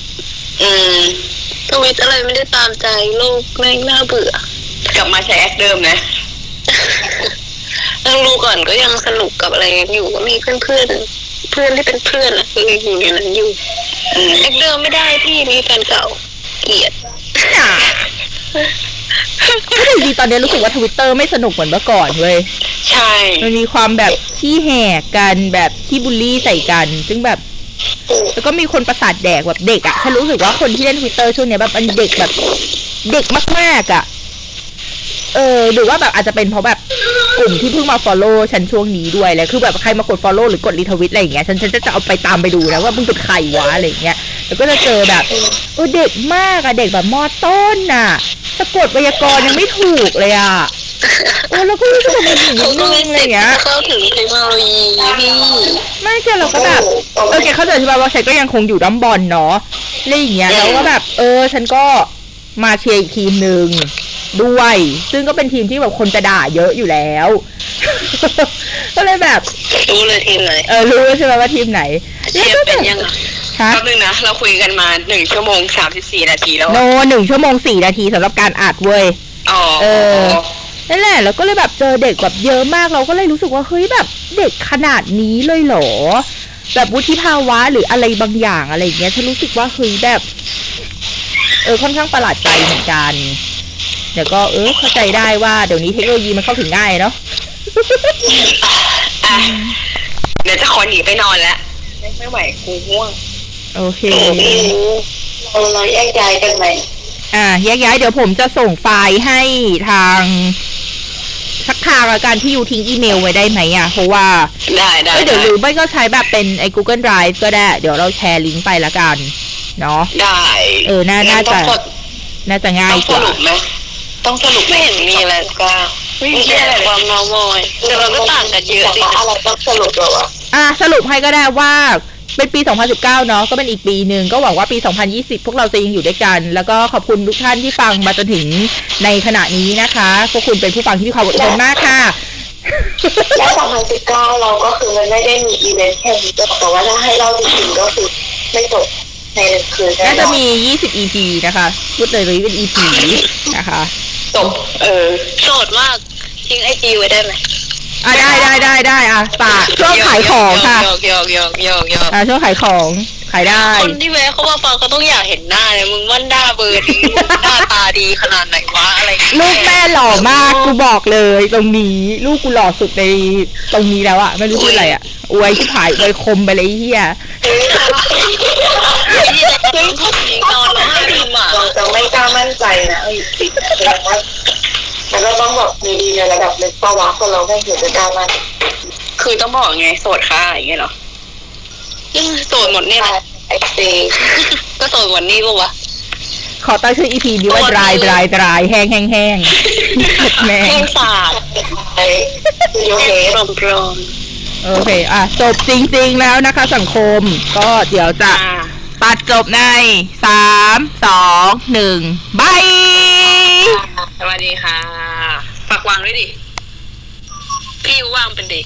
อืมทวิตอะไรไม่ได้ตามใจโลกแม่งน่าเบื่อ กลับมาใช้แอคเดิมนะ ยังรู้ก่อนก็ยังสนุกกับอะไรกันอยู่ก็มีเพื่อนเพื่อนๆเพื่อนที่เป็นเพื่อนอะคืออยู่ในนั้นอยู่อืมแอคเดิมไม่ได้พี่มีแฟนเก่าเกลียดก็ดีดีตอนนี้รู้สึกว่าทวิตเตอร์ไม่สนุกเหมือนเมื่อก่อนเว้ยใช่ มันมีความแบบขี้แหกกันแบบขี้บูลลี่ใส่กัน ซึ่งแบบแล้วก็มีคนประสาทแดกแบบเด็กอะฉันรู้สึกว่าคนที่เล่นทวิตเตอร์ช่วงเนี้ยแบบมันเด็กแบบ เด็กมากๆอะ เออหรือว่าแบบอาจจะเป็นเพราะแบบกลุ่มที่เพิ่งมา follow ฉันช่วงนี้ด้วยแหละคือแบบใครมากด follow หรือกดรีทวิตอะไรอย่างเงี้ยฉันฉันจะเอาไปตามไปดูนะว่ามึงเป็นใครวะอะไรอย่างเงี้ยแล้วก็จะเจอแบบเออเด็กมากอะเด็กแบบมอต้นน่ะสะกดไวยากรณ์ยังไม่ถูกเลยอะโอ้แล้วก็รู้สึกว่ามันถึงนิเขาดก็นึไม่งอะไรอย่างเงี้ยเข้าถึงเทคโนโลยีพี่ไม่แกเราก็แบบเออแกเข้าใจใช่ป่ะว่าฉันก็ยังคงอยู่ด้อมบอลเนาะอะไรอย่างเงี้ยแล้วก็แบบ เออ ฉันก็มาเชียร์อีกทีมหนึ่ง ด้วย ซึ่งก็เป็นทีมที่แบบคนจะด่าเยอะอยู่แล้ว ก็เลยแบบรู้เลยทีมไหน เออรู้ใช่ไหมว่าทีมไหนเชียร์เป็นยังไงฮะแป๊บนึงนะเราคุยกันมาหนึ่งชั่วโมงสามสิบสี่นาทีแล้วโนอะหนึ่งชั่วโมงสี่นาทีสำหรับการอัดเว้ยอ๋อเออนั่นแหละแล้วก็เลยแบบเจอเด็กแบบเยอะมากเราก็เลยรู้สึกว่าเฮ้ยแบบเด็กขนาดนี้เลยเหรอแบบวุฒิภาวะหรืออะไรบางอย่างอะไรอย่างเงี้ยฉันรู้สึกว่าเฮ้ยแบบ เออค่อนข้างประหลาดใจเหมือนกัน เดี๋ยวก็เออเข้าใจได้ว่าเดี๋ยวนี้เทคโนโลยีมันเข้าถึงง่ายเนาะอะเดี๋ยวจะขอหนีไปนอนแล้วไม่ไม่ไหวกูง่วงโอเคเราเราแยกย้ายกันไหมอ่าแยกย้ายเดี๋ยวผมจะส่งไฟล์ให้ทางสักทางละกันที่อยู่ทิ้งอีเมลไว้ได้ไหมอะ เพราะว่าได้ได้เอ้ยเดี๋ยวหได้รือไม่ก็ใช้แบบเป็นไอ้ Google Drive ก็ได้ เดี๋ยวเราแชร์ลิงก์ไปละกัน เนาะได้ เออ น่าน่าต้จะองสดน่าจะง่าต้ยองกสว่ารุปไหม ต้องสรุปไหมไม่เห็นมีอะไรก็ไม่มีมีแค่อะไรความเมามอยแต่เราก็ต่างกันเยอะดิอะไรต้องสรุปเราอะอะสรุปให้ก็ได้ว่าเป็นปี 2019 เนาะก็เป็นอีกปีหนึ่งก็หวังว่าปี 2020 พวกเราจะยังอยู่ด้วยกัน แล้วก็ขอบคุณทุกท่านที่ฟังมาจนถึงในขณะนี้นะคะ พวกคุณเป็นผู้ฟังที่มีความอดทนมากค่ะและ2019 เราก็คือมันไม่ได้มีอีเวนต์แค่นี้แต่ว่าถ้าให้เราจริงๆก็คือไม่จบในหนึ่งคืนน่าจะมี 20 EP นะคะพูดเลยเลยเป็น EP นะคะ จบเออโสดมากทิ้งไอจีไว้ได้ไหมอะได้ได้ได้ได้อะฝากช่วงขายของค่ะโยกโยกโยกโยกโยกอะช่วงขายของ ขายได้ คนที่แวะเขามาฟังเขาต้องอยากเห็นหน้าเลยมึงว่าหน้าเบอร์ดีหน้าตาดีขนาดไหนวะอะไรอย่างเงี้ยลูกแม่หล่อมากกูบอกเลย ตรงนี้ลูกกูหล่อสุดในตรงนี้แล้วอะไม่รู้พูดอะไรอะอวยที่ผายอวยคมไปเลยไอ้เฮียนี่แหละจริงจริงนอนร้องไห้ดีหมาเราจะไม่กล้ามั่นใจนะไอ้ติดแสดงว่ามันก็ต้องแบบมีดีในระดับหนึ่งเพราะว่าคนเราไม่ถึงจะกล้ามั่นคือต้องบอกไงโสดค่ะอย่างเงี้ยเหรอ โสดหมดเนี่ยแหละไอ้ตีก็โสดหมดนี่ปะวะขอตั้งชื่ออีพีนี้ว่า dry dry dry แห้งแห้งแห้งแม่แห้งสาดไอ้โยเฮปลอมปลอมโอเค อะ จบจริง ๆ แล้วนะคะ สังคม ก็เดี๋ยวจะอ่าตัดจบในสามสองหนึ่งบาย สวัสดีค่ะ ฝากวางด้วยดิ พี่ว่างเป็นเด็ก